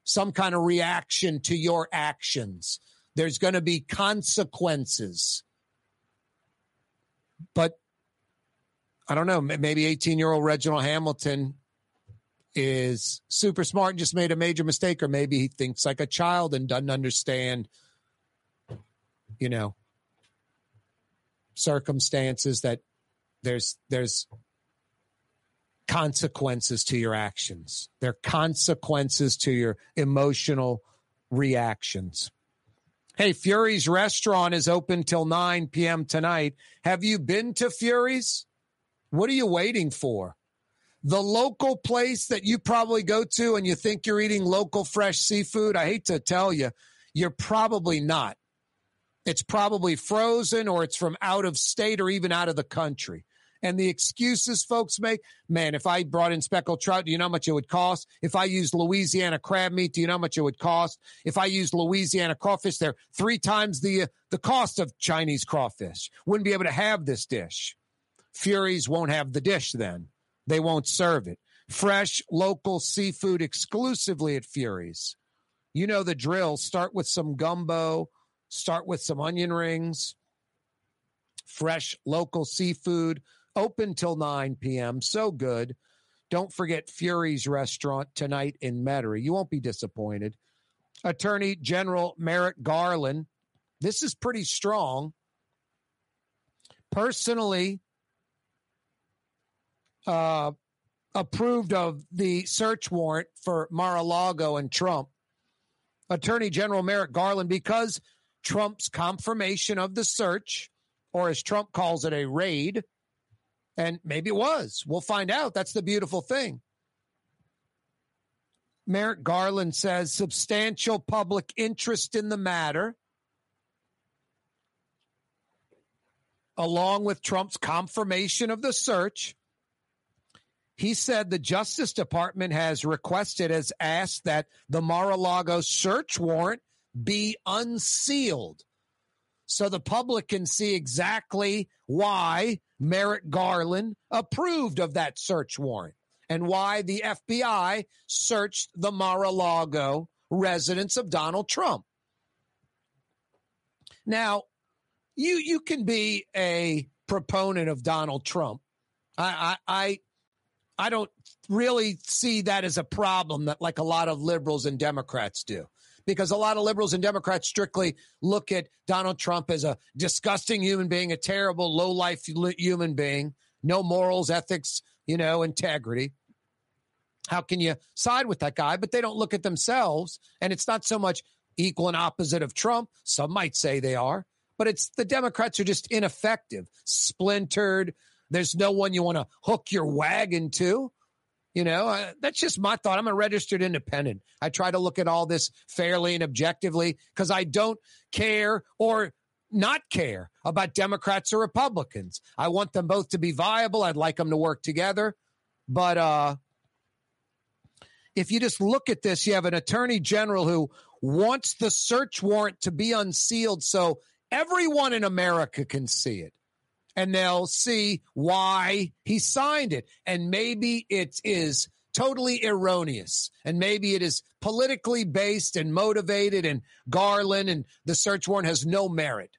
some kind of reaction to your actions. There's going to be consequences. But I don't know, maybe 18 year old Reginald Hamilton is super smart and just made a major mistake, or maybe he thinks like a child and doesn't understand, you know, circumstances that there's there's consequences to your actions. There are consequences to your emotional reactions. Hey, Fury's restaurant is open till 9 p.m. tonight. Have you been to Fury's? What are you waiting for? The local place that you probably go to and you think you're eating local fresh seafood, I hate to tell you, you're probably not. It's probably frozen or it's from out of state or even out of the country. And the excuses folks make, man, if I brought in speckled trout, do you know how much it would cost? If I used Louisiana crab meat, do you know how much it would cost? If I used Louisiana crawfish, they're three times the uh, the cost of Chinese crawfish. Wouldn't be able to have this dish. Furies won't have the dish then. They won't serve it. Fresh, local seafood exclusively at Furies. You know the drill. Start with some gumbo, start with some onion rings, fresh, local seafood, open till 9 p.m. So good. Don't forget Fury's restaurant tonight in Metairie. You won't be disappointed. Attorney General Merrick Garland. This is pretty strong. Personally, uh, approved of the search warrant for Mar-a-Lago and Trump. Attorney General Merrick Garland, because Trump's confirmation of the search, or as Trump calls it, a raid, and maybe it was. We'll find out. That's the beautiful thing. Merrick Garland says substantial public interest in the matter, along with Trump's confirmation of the search, he said the Justice Department has requested, has asked that the Mar a Lago search warrant be unsealed so the public can see exactly why Merrick Garland approved of that search warrant and why the FBI searched the Mar a Lago residence of Donald Trump. Now, you you can be a proponent of Donald Trump. I, I, I I don't really see that as a problem that like a lot of liberals and Democrats do. Because a lot of liberals and Democrats strictly look at Donald Trump as a disgusting human being, a terrible, low life human being, no morals, ethics, you know, integrity. How can you side with that guy? But they don't look at themselves. And it's not so much equal and opposite of Trump. Some might say they are, but it's the Democrats are just ineffective, splintered. There's no one you want to hook your wagon to. You know, uh, that's just my thought. I'm a registered independent. I try to look at all this fairly and objectively because I don't care or not care about Democrats or Republicans. I want them both to be viable. I'd like them to work together. But uh, if you just look at this, you have an attorney general who wants the search warrant to be unsealed so everyone in America can see it and they'll see why he signed it. And maybe it is totally erroneous. And maybe it is politically based and motivated, and Garland and the search warrant has no merit.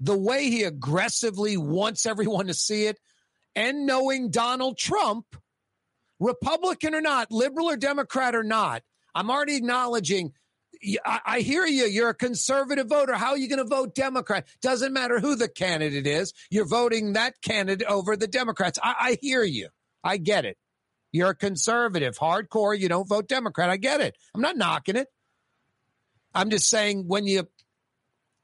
The way he aggressively wants everyone to see it, and knowing Donald Trump, Republican or not, liberal or Democrat or not, I'm already acknowledging I, hear you. You're a conservative voter. How are you going to vote Democrat? Doesn't matter who the candidate is. You're voting that candidate over the Democrats. I, I hear you. I get it. You're a conservative, hardcore. You don't vote Democrat. I get it. I'm not knocking it. I'm just saying when you,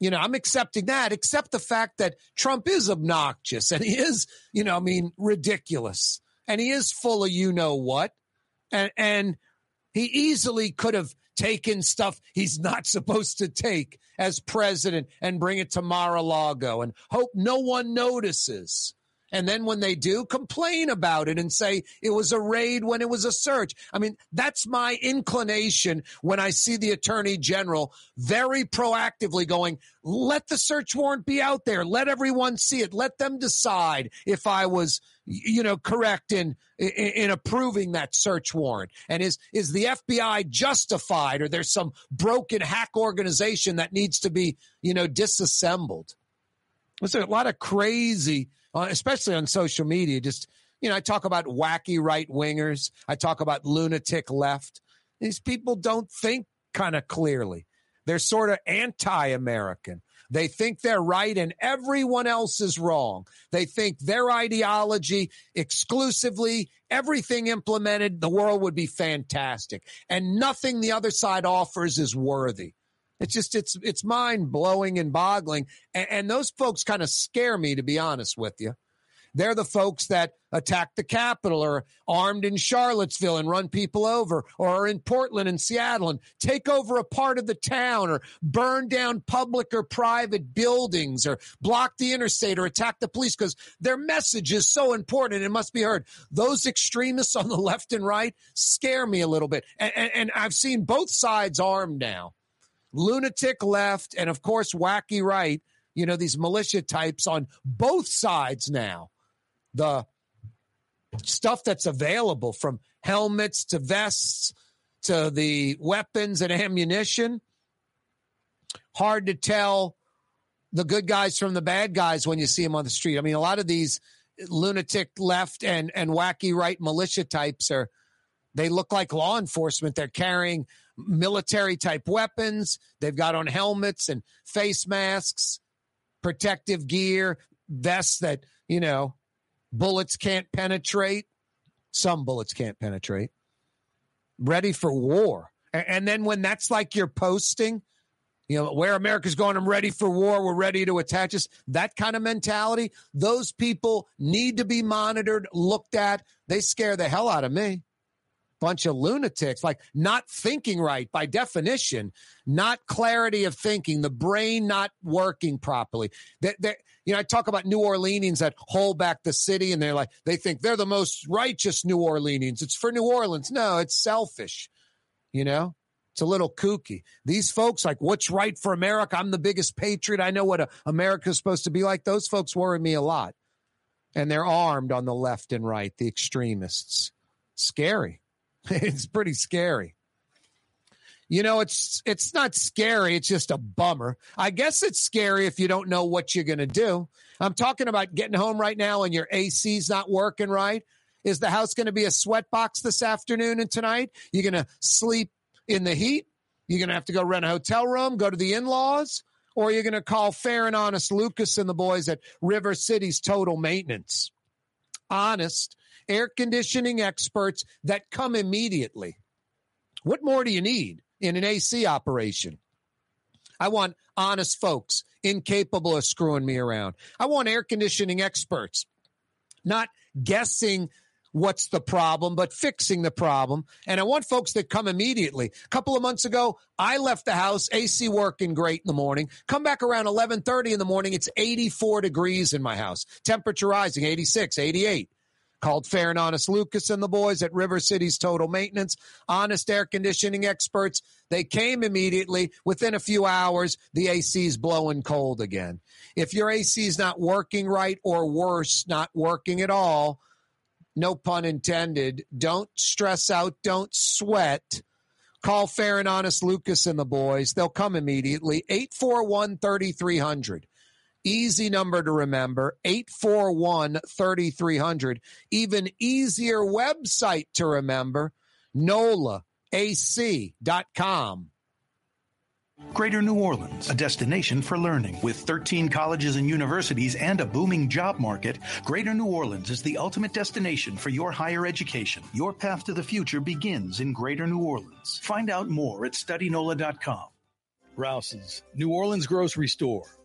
you know, I'm accepting that, except the fact that Trump is obnoxious and he is, you know, I mean, ridiculous and he is full of you know what. And, and he easily could have taken stuff he's not supposed to take as president and bring it to Mar-a-Lago and hope no one notices. And then when they do, complain about it and say it was a raid when it was a search. I mean, that's my inclination when I see the attorney general very proactively going, let the search warrant be out there. Let everyone see it. Let them decide if I was, you know, correct in, in, in approving that search warrant. And is, is the FBI justified or there's some broken hack organization that needs to be, you know, disassembled? There's a lot of crazy uh, especially on social media. Just, you know, I talk about wacky right wingers, I talk about lunatic left. These people don't think kind of clearly. They're sort of anti American. They think they're right and everyone else is wrong. They think their ideology exclusively, everything implemented, the world would be fantastic. And nothing the other side offers is worthy. It's just it's it's mind blowing and boggling, and, and those folks kind of scare me to be honest with you. They're the folks that attack the Capitol or armed in Charlottesville and run people over, or are in Portland and Seattle and take over a part of the town, or burn down public or private buildings, or block the interstate, or attack the police because their message is so important it must be heard. Those extremists on the left and right scare me a little bit. And, and, and I've seen both sides armed now lunatic left, and of course, wacky right. You know, these militia types on both sides now. The stuff that's available from helmets to vests to the weapons and ammunition. Hard to tell the good guys from the bad guys when you see them on the street. I mean, a lot of these lunatic left and, and wacky right militia types are, they look like law enforcement. They're carrying military type weapons. They've got on helmets and face masks, protective gear, vests that, you know, bullets can't penetrate. Some bullets can't penetrate. Ready for war. And then when that's like you're posting, you know, where America's going, I'm ready for war, we're ready to attach us. That kind of mentality, those people need to be monitored, looked at. They scare the hell out of me bunch of lunatics, like not thinking right by definition, not clarity of thinking, the brain not working properly. That, that you know, I talk about New Orleanians that hold back the city, and they're like they think they're the most righteous New Orleanians. It's for New Orleans. No, it's selfish. You know, it's a little kooky. These folks, like, what's right for America? I'm the biggest patriot. I know what uh, America is supposed to be like. Those folks worry me a lot. And they're armed on the left and right, the extremists. Scary. it's pretty scary. You know, it's it's not scary, it's just a bummer. I guess it's scary if you don't know what you're going to do. I'm talking about getting home right now and your AC's not working right. Is the house going to be a sweatbox this afternoon and tonight? You're going to sleep in the heat? You're going to have to go rent a hotel room, go to the in-laws, or you're going to call fair and honest Lucas and the boys at River City's Total Maintenance. Honest air conditioning experts that come immediately. What more do you need in an AC operation? I want honest folks, incapable of screwing me around. I want air conditioning experts, not guessing what's the problem, but fixing the problem. And I want folks that come immediately. A couple of months ago, I left the house, AC working great in the morning. Come back around 11:30 in the morning, it's 84 degrees in my house. Temperature rising, 86, 88. Called Fair and Honest Lucas and the boys at River City's Total Maintenance, honest air conditioning experts. They came immediately. Within a few hours, the AC's blowing cold again. If your AC is not working right or worse, not working at all, no pun intended, don't stress out, don't sweat. Call Fair and Honest Lucas and the boys. They'll come immediately. 841 3300. Easy number to remember 841 3300. Even easier website to remember NOLAAC.com. Greater New Orleans, a destination for learning. With 13 colleges and universities and a booming job market, Greater New Orleans is the ultimate destination for your higher education. Your path to the future begins in Greater New Orleans. Find out more at studynola.com. Rouse's, New Orleans grocery store.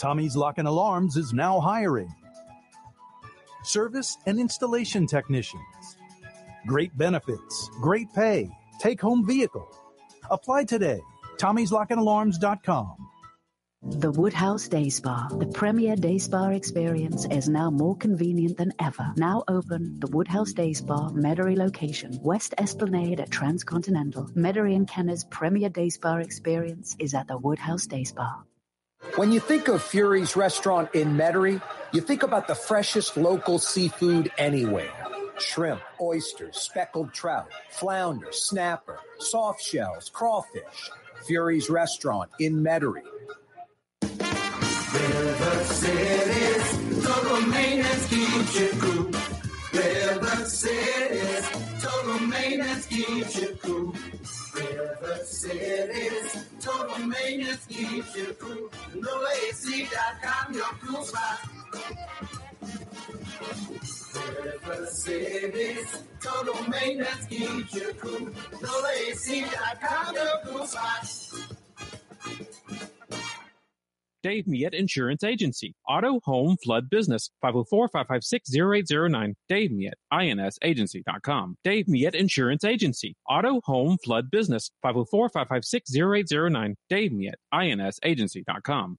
Tommy's Lock and Alarms is now hiring service and installation technicians. Great benefits, great pay, take home vehicle. Apply today. Tommy'sLockandAlarms.com. The Woodhouse Day Spa, the premier day spa experience, is now more convenient than ever. Now open, the Woodhouse Day Spa, Metairie location, West Esplanade at Transcontinental. Metairie and Kenner's premier day spa experience is at the Woodhouse Day Spa. When you think of Fury's restaurant in Metairie, you think about the freshest local seafood anywhere. Shrimp, oysters, speckled trout, flounder, snapper, soft shells, crawfish. Fury's restaurant in Metairie. River City's total maintenance keeps you cool. River City's total maintenance keeps you cool. River City's total maintenance keeps you cool. NoAC.com, your cool spot. River City's total maintenance keeps you cool. NoAC.com, your cool spot. Dave Miet Insurance Agency. Auto, home, flood business. 504-556-0809. Dave Miet, insagency.com. Dave Miet Insurance Agency. Auto, home, flood business. 504-556-0809. Dave Miet, insagency.com.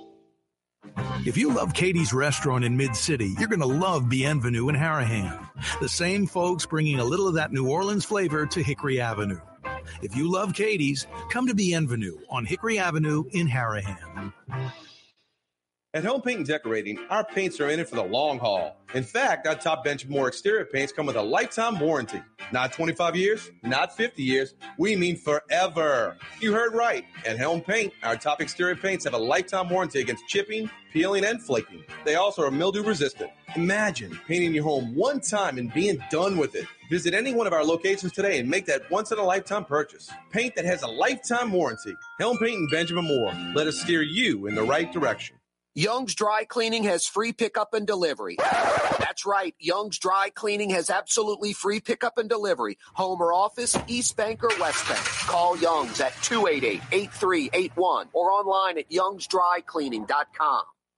If you love Katie's restaurant in Mid City, you're going to love Bienvenue in Harahan. The same folks bringing a little of that New Orleans flavor to Hickory Avenue. If you love Katie's, come to Bienvenue on Hickory Avenue in Harahan. At Helm Paint and Decorating, our paints are in it for the long haul. In fact, our top Benjamin Moore exterior paints come with a lifetime warranty. Not 25 years, not 50 years, we mean forever. You heard right. At Helm Paint, our top exterior paints have a lifetime warranty against chipping, peeling, and flaking. They also are mildew resistant. Imagine painting your home one time and being done with it. Visit any one of our locations today and make that once in a lifetime purchase. Paint that has a lifetime warranty. Helm Paint and Benjamin Moore. Let us steer you in the right direction. Young's Dry Cleaning has free pickup and delivery. That's right. Young's Dry Cleaning has absolutely free pickup and delivery. Home or office, East Bank or West Bank. Call Young's at 288-8381 or online at youngsdrycleaning.com.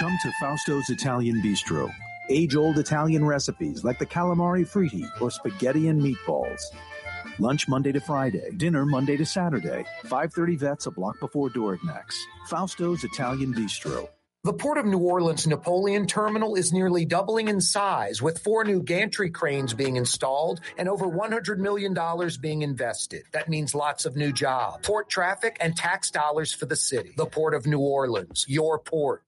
Come to Fausto's Italian Bistro. Age old Italian recipes like the calamari fritti or spaghetti and meatballs. Lunch Monday to Friday, dinner Monday to Saturday. 530 vets a block before Dorignac's. Fausto's Italian Bistro. The Port of New Orleans Napoleon Terminal is nearly doubling in size, with four new gantry cranes being installed and over $100 million being invested. That means lots of new jobs, port traffic, and tax dollars for the city. The Port of New Orleans, your port.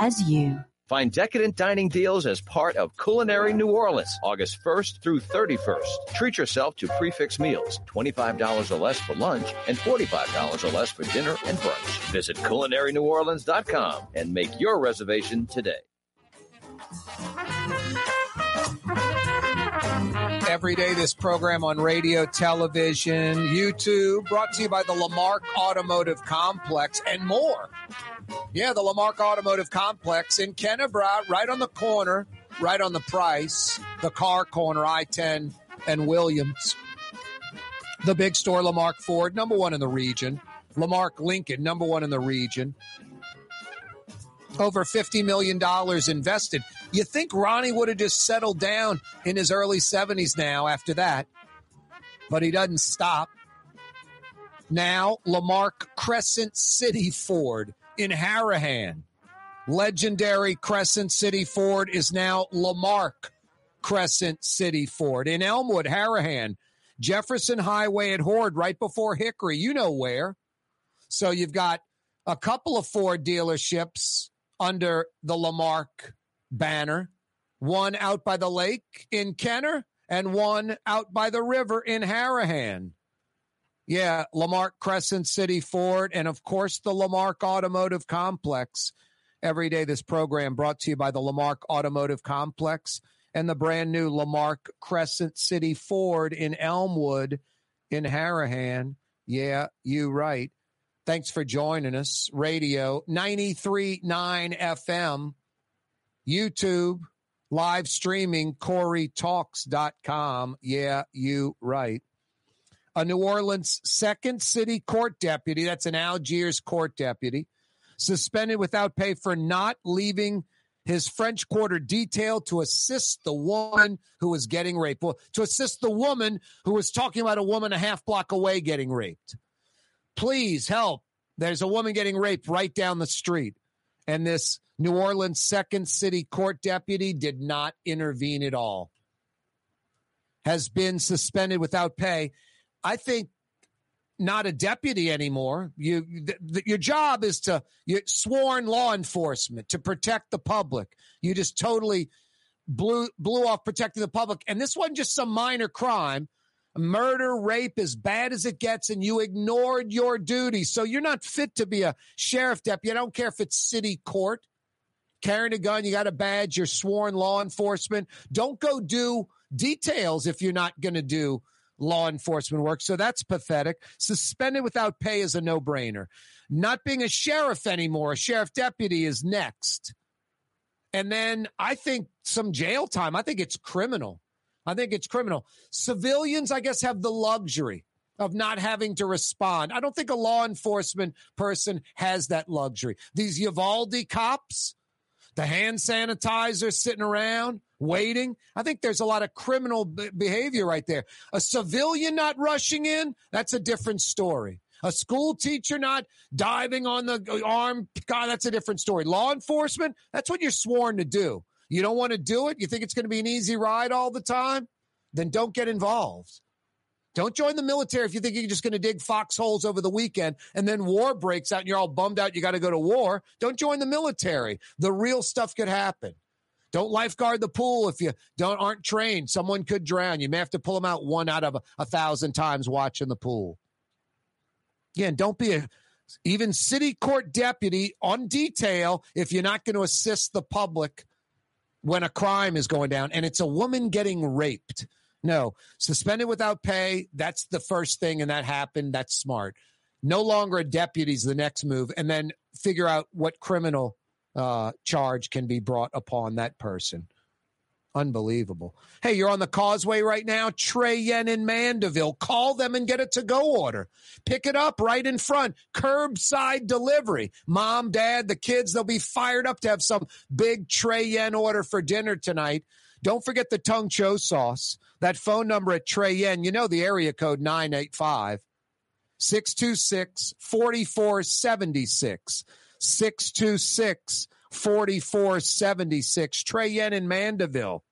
as you. Find decadent dining deals as part of COOLinary New Orleans, August 1st through 31st. Treat yourself to prix fixe meals, $25 or less for lunch, and $45 or less for dinner and brunch. Visit coolinaryneworleans.com and make your reservation today. Every day, this program on radio, television, YouTube, brought to you by the Lamarque Automotive Complex and more. Yeah, the Lamarque Automotive Complex in Kennebra, right on the corner, right on the price, the car corner, I 10 and Williams. The big store, Lamarque Ford, number one in the region. Lamarque Lincoln, number one in the region. Over $50 million invested. You think Ronnie would have just settled down in his early 70s now after that, but he doesn't stop. Now, Lamarque Crescent City Ford in Harahan. Legendary Crescent City Ford is now Lamarque Crescent City Ford in Elmwood, Harahan, Jefferson Highway at Hord, right before Hickory. You know where. So you've got a couple of Ford dealerships under the Lamarque banner, one out by the lake in Kenner and one out by the river in Harahan. Yeah, Lamarque Crescent City Ford, and of course the Lamarque Automotive Complex. Every day, this program brought to you by the Lamarque Automotive Complex and the brand new Lamarque Crescent City Ford in Elmwood in Harahan. Yeah, you right. Thanks for joining us. Radio 93.9 FM, YouTube, live streaming, CoreyTalks.com. Yeah, you right a New Orleans second city court deputy, that's an Algiers court deputy, suspended without pay for not leaving his French Quarter detail to assist the woman who was getting raped. Well, to assist the woman who was talking about a woman a half block away getting raped. Please help. There's a woman getting raped right down the street. And this New Orleans second city court deputy did not intervene at all. Has been suspended without pay. I think not a deputy anymore. You, th- th- your job is to you sworn law enforcement to protect the public. You just totally blew blew off protecting the public, and this wasn't just some minor crime. Murder, rape, as bad as it gets, and you ignored your duty. So you're not fit to be a sheriff deputy. I don't care if it's city court. Carrying a gun, you got a badge, you're sworn law enforcement. Don't go do details if you're not going to do law enforcement work. So that's pathetic. Suspended without pay is a no brainer. Not being a sheriff anymore, a sheriff deputy is next. And then I think some jail time. I think it's criminal. I think it's criminal. Civilians, I guess, have the luxury of not having to respond. I don't think a law enforcement person has that luxury. These Uvalde cops, the hand sanitizer sitting around, waiting. I think there's a lot of criminal b- behavior right there. A civilian not rushing in, that's a different story. A school teacher not diving on the uh, arm, God, that's a different story. Law enforcement, that's what you're sworn to do. You don't want to do it? You think it's going to be an easy ride all the time? Then don't get involved. Don't join the military if you think you're just going to dig foxholes over the weekend and then war breaks out and you're all bummed out you got to go to war. Don't join the military. The real stuff could happen. Don't lifeguard the pool if you don't aren't trained. Someone could drown. You may have to pull them out one out of a, a thousand times watching the pool. Again, don't be a even city court deputy on detail if you're not going to assist the public when a crime is going down and it's a woman getting raped. No, suspended without pay. That's the first thing, and that happened. That's smart. No longer a deputy is the next move, and then figure out what criminal uh, charge can be brought upon that person. Unbelievable. Hey, you're on the causeway right now. Trey Yuen in Mandeville. Call them and get a to go order. Pick it up right in front. Curbside delivery. Mom, dad, the kids, they'll be fired up to have some big Trey Yuen order for dinner tonight. Don't forget the tung cho sauce. That phone number at Trey Yuen, you know the area code 985 626 4476. 626 4476. Trey Yuen in Mandeville.